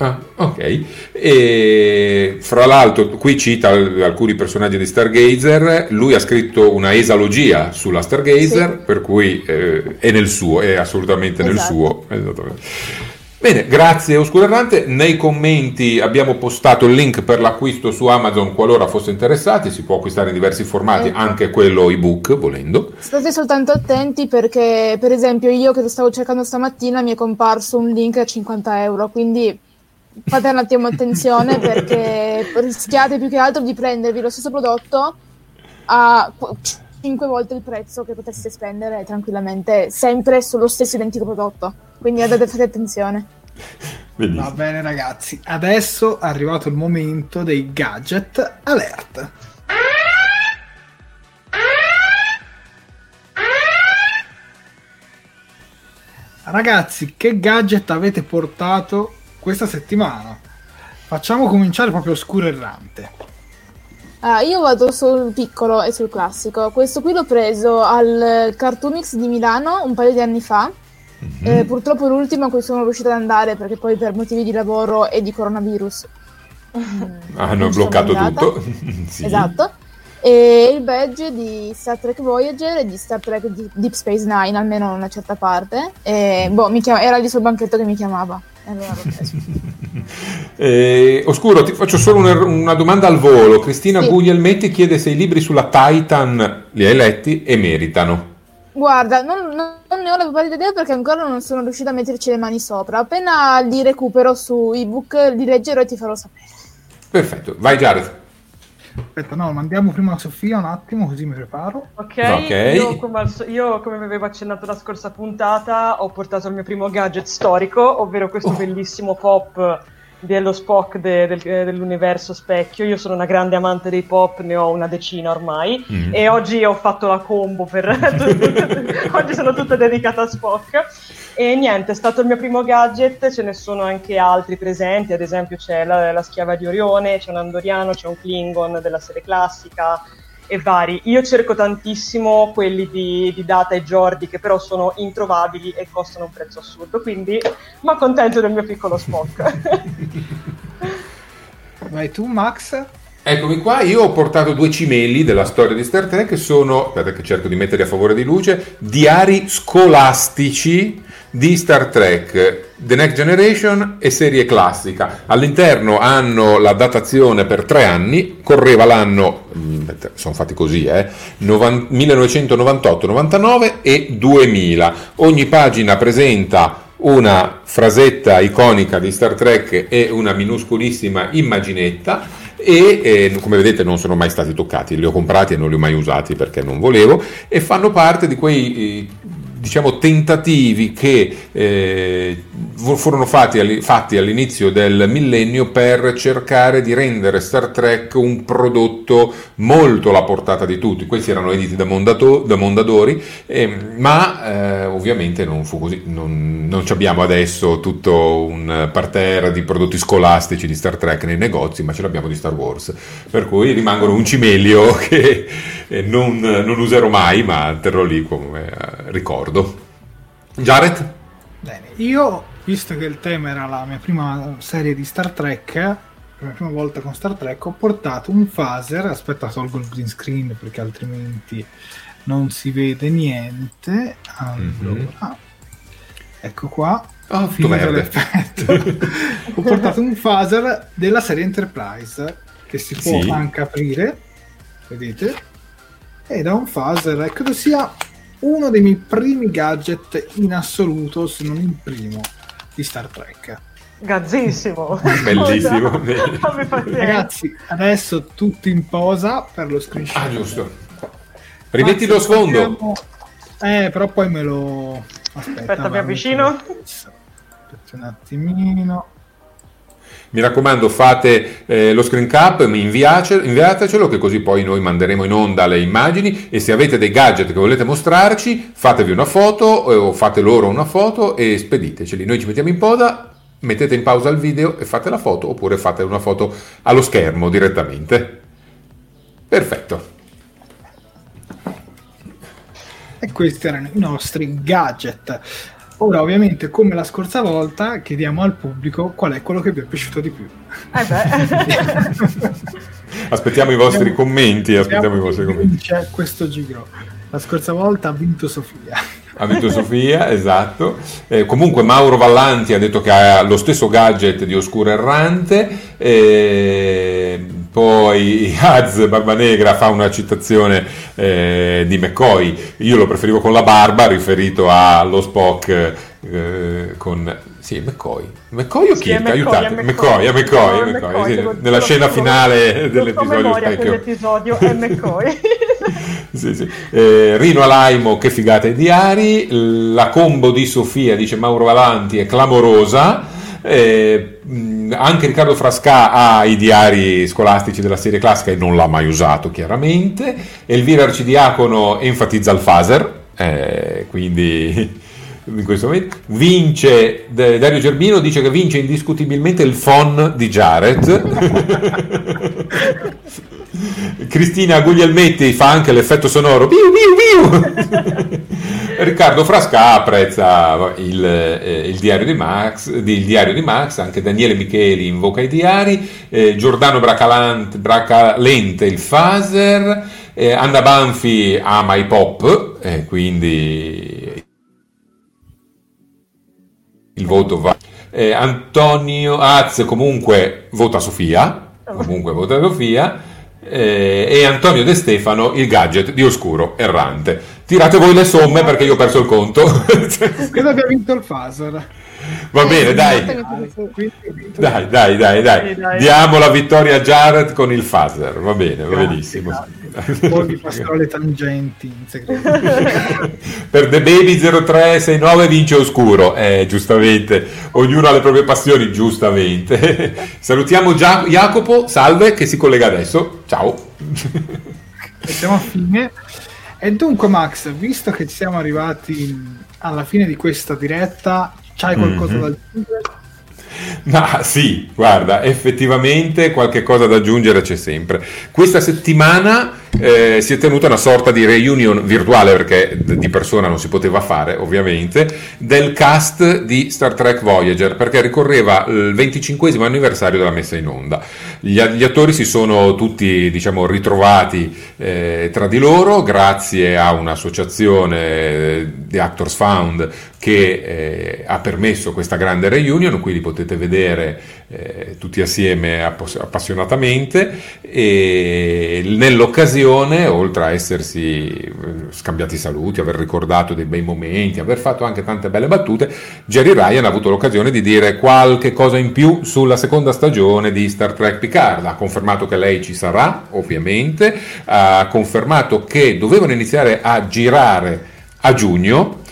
Ah, ok. E fra l'altro, qui cita alcuni personaggi di Stargazer. Lui ha scritto una esalogia sulla Stargazer, sì. per cui eh, è nel suo, è assolutamente esatto. nel suo. Bene, grazie Oscurante. Nei commenti abbiamo postato il link per l'acquisto su Amazon qualora fosse interessati. Si può acquistare in diversi formati, ecco. anche quello ebook volendo. State soltanto attenti perché, per esempio, io che lo stavo cercando stamattina mi è comparso un link a 50 euro. Quindi fate un attimo attenzione perché rischiate più che altro di prendervi lo stesso prodotto a 5 volte il prezzo che potreste spendere tranquillamente sempre sullo stesso identico prodotto. Quindi date fate attenzione. Benissimo. Va bene ragazzi, adesso è arrivato il momento dei gadget alert. Ragazzi, che gadget avete portato questa settimana. Facciamo cominciare proprio oscuro errante. Ah, io vado sul piccolo e sul classico. Questo qui l'ho preso al Cartoonix di Milano un paio di anni fa. Mm-hmm. Eh, purtroppo l'ultimo a cui sono riuscita ad andare perché poi per motivi di lavoro e di coronavirus hanno bloccato tutto. sì. Esatto. E il badge di Star Trek Voyager e di Star Trek Deep Space Nine, almeno una certa parte. E, boh, chiama- era lì sul banchetto che mi chiamava. Allora eh, Oscuro, ti faccio solo una, una domanda al volo. Cristina sì. Guglielmetti chiede se i libri sulla Titan li hai letti e meritano. Guarda, non, non ne ho la più pallida idea perché ancora non sono riuscita a metterci le mani sopra. Appena li recupero su ebook li leggerò e ti farò sapere. Perfetto, vai Jared. Aspetta, no, mandiamo prima a Sofia un attimo così mi preparo. Ok, okay. Io, come al, io, come avevo accennato la scorsa puntata ho portato il mio primo gadget storico, ovvero questo oh. bellissimo pop dello Spock de, del, dell'universo specchio. Io sono una grande amante dei pop, ne ho una decina ormai mm. e oggi ho fatto la combo per... oggi sono tutta dedicata a Spock. E niente, è stato il mio primo gadget, ce ne sono anche altri presenti, ad esempio c'è la, la schiava di Orione, c'è un Andoriano, c'è un Klingon della serie classica e vari. Io cerco tantissimo quelli di, di Data e Jordi che però sono introvabili e costano un prezzo assurdo, quindi mi accontento del mio piccolo Spock. Vai tu Max? Eccomi qua, io ho portato due cimeli della storia di Star Trek, sono, aspetta che cerco di metterli a favore di luce, diari scolastici di Star Trek, The Next Generation e serie classica. All'interno hanno la datazione per tre anni, correva l'anno, mm, sono fatti così, eh, 1998, 99 e 2000. Ogni pagina presenta una frasetta iconica di Star Trek e una minuscolissima immaginetta e eh, come vedete non sono mai stati toccati, li ho comprati e non li ho mai usati perché non volevo e fanno parte di quei eh, diciamo, tentativi che eh, furono fatti, fatti, all'inizio del millennio per cercare di rendere Star Trek un prodotto molto alla portata di tutti. Questi erano editi da, Mondato, da Mondadori, eh, ma eh, ovviamente non fu così. Non, non abbiamo adesso tutto un parterre di prodotti scolastici di Star Trek nei negozi, ma ce l'abbiamo di Star Wars. Per cui rimangono un cimelio che eh, non, non userò mai, ma terrò lì come ricordo. Jared? Bene, io visto che il tema era la mia prima serie di Star Trek, la mia prima volta con Star Trek, ho portato un phaser. Aspetta, tolgo il green screen perché altrimenti non si vede niente. Allora, mm-hmm. ecco qua. Oh, finito l'effetto. ho portato un phaser della serie Enterprise che si può sì. anche aprire, vedete? Ed è un phaser, e credo sia uno dei miei primi gadget in assoluto, se non il primo di Star Trek. Gazzissimo! Bellissimo! Ragazzi, adesso tutti in posa per lo screenshot. Ah, giusto. Rimetti lo sfondo. Eh, però poi me lo... Aspetta, Aspetta mi avvicino. Aspetta un attimino. Mi raccomando, fate eh, lo screen cap, inviatecelo, che così poi noi manderemo in onda le immagini. E se avete dei gadget che volete mostrarci, fatevi una foto eh, o fate loro una foto e spediteceli. Noi ci mettiamo in poda, mettete in pausa il video e fate la foto, oppure fate una foto allo schermo direttamente. Perfetto. E questi erano i nostri gadget. Ora, ovviamente, come la scorsa volta, chiediamo al pubblico qual è quello che vi è piaciuto di più. Eh aspettiamo i vostri commenti. Aspettiamo i vostri commenti. C'è questo giro. La scorsa volta ha vinto Sofia. Ha vinto Sofia, esatto. Eh, comunque Mauro Vallanti ha detto che ha lo stesso gadget di Oscuro Errante. Eh, poi Az Barbanegra fa una citazione eh, di McCoy, io lo preferivo con la barba, riferito allo Spock eh, con... Sì, McCoy. McCoy o sì, Kirk? Aiutate. McCoy, è McCoy, è McCoy, sì, nella scena finale dell'episodio Dell'episodio è McCoy. sì, sì. Eh, Rino Alaimo, che figata i diari. La combo di Sofia, dice Mauro Valanti, è clamorosa. Eh, anche Riccardo Frasca ha i diari scolastici della serie classica e non l'ha mai usato chiaramente. Elvira Arcidiacono enfatizza il phaser, eh, quindi in questo momento vince Dario Gerbino dice che vince indiscutibilmente il phon di Jared Cristina Guglielmetti fa anche l'effetto sonoro biu, biu, biu. Riccardo Frasca apprezza il, eh, il, diario di Max, il, diario di Max, anche Daniele Micheli invoca i diari, eh, Giordano Bracalente il phaser, eh, Anna Banfi ama i pop, eh, quindi il voto va. Eh, Antonio Az comunque vota Sofia, comunque vota Sofia eh, e Antonio De Stefano il gadget di Oscuro Errante. Tirate voi le somme perché io ho perso il conto. Credo abbia vinto il Fasor. Va bene, dai. Dai, dai, dai, dai. Diamo la vittoria a Jared con il phaser. Va bene, va benissimo. Poi vi passerò le tangenti in segreto. per The Baby 0369 vince Oscuro. Eh, giustamente. Ognuno ha le proprie passioni, giustamente. Salutiamo Gia- Jacopo, salve, che si collega adesso. Ciao. siamo a fine. E dunque, Max, visto che siamo arrivati alla fine di questa diretta, c'hai qualcosa mm-hmm. da aggiungere? Ma sì, guarda, effettivamente qualche cosa da aggiungere c'è sempre. Questa settimana eh, si è tenuta una sorta di reunion virtuale, perché di persona non si poteva fare, ovviamente, del cast di Star Trek Voyager, perché ricorreva il 25 anniversario della messa in onda. Gli, gli attori si sono tutti, diciamo, ritrovati eh, tra di loro grazie a un'associazione di eh, Actors Found che eh, ha permesso questa grande reunion, quindi potete vedere eh, tutti assieme appassionatamente e nell'occasione, oltre a essersi eh, scambiati saluti, aver ricordato dei bei momenti, aver fatto anche tante belle battute, Jerry Ryan ha avuto l'occasione di dire qualche cosa in più sulla seconda stagione di Star Trek Picard, ha confermato che lei ci sarà, ovviamente, ha confermato che dovevano iniziare a girare a giugno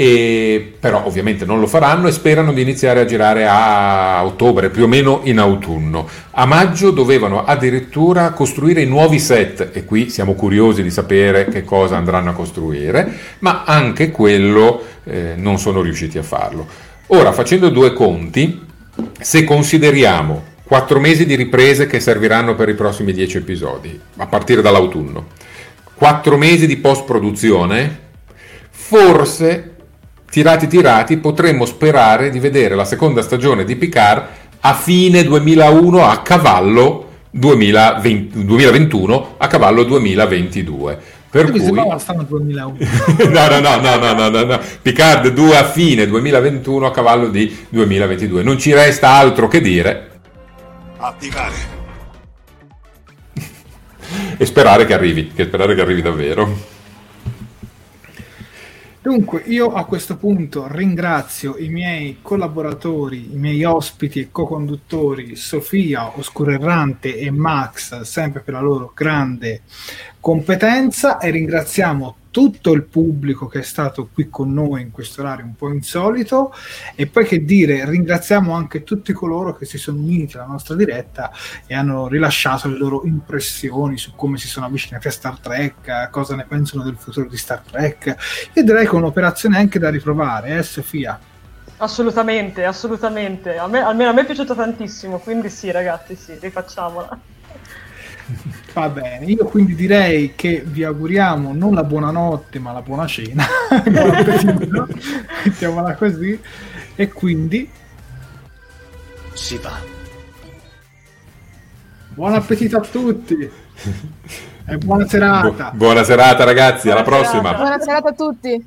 e, però ovviamente non lo faranno e sperano di iniziare a girare a ottobre, più o meno in autunno. A maggio dovevano addirittura costruire i nuovi set e qui siamo curiosi di sapere che cosa andranno a costruire, ma anche quello eh, non sono riusciti a farlo. Ora, facendo due conti, se consideriamo quattro mesi di riprese che serviranno per i prossimi dieci episodi, a partire dall'autunno, quattro mesi di post-produzione, forse tirati tirati potremmo sperare di vedere la seconda stagione di Picard a fine 2001 a cavallo 2020, 2021 a cavallo 2022 per cui no, no, no, no, no, no, no, Picard 2 a fine 2021 a cavallo di 2022 non ci resta altro che dire. Attivare. E sperare che arrivi che sperare che arrivi davvero Dunque, io a questo punto ringrazio i miei collaboratori, i miei ospiti e co-conduttori Sofia, Oscuro Errante e Max, sempre per la loro grande competenza e ringraziamo tutto il pubblico che è stato qui con noi in questo orario un po' insolito e poi che dire ringraziamo anche tutti coloro che si sono uniti alla nostra diretta e hanno rilasciato le loro impressioni su come si sono avvicinati a Star Trek cosa ne pensano del futuro di Star Trek io direi che è un'operazione anche da riprovare eh Sofia? Assolutamente, assolutamente. A me, almeno a me è piaciuto tantissimo, quindi sì, ragazzi, sì, rifacciamola. Va bene, io quindi direi che vi auguriamo non la buonanotte ma la buona cena, mettiamola così, e quindi si va. Buon appetito a tutti e buona serata. Bu- buona serata ragazzi, buona alla serata. prossima. Buona serata a tutti.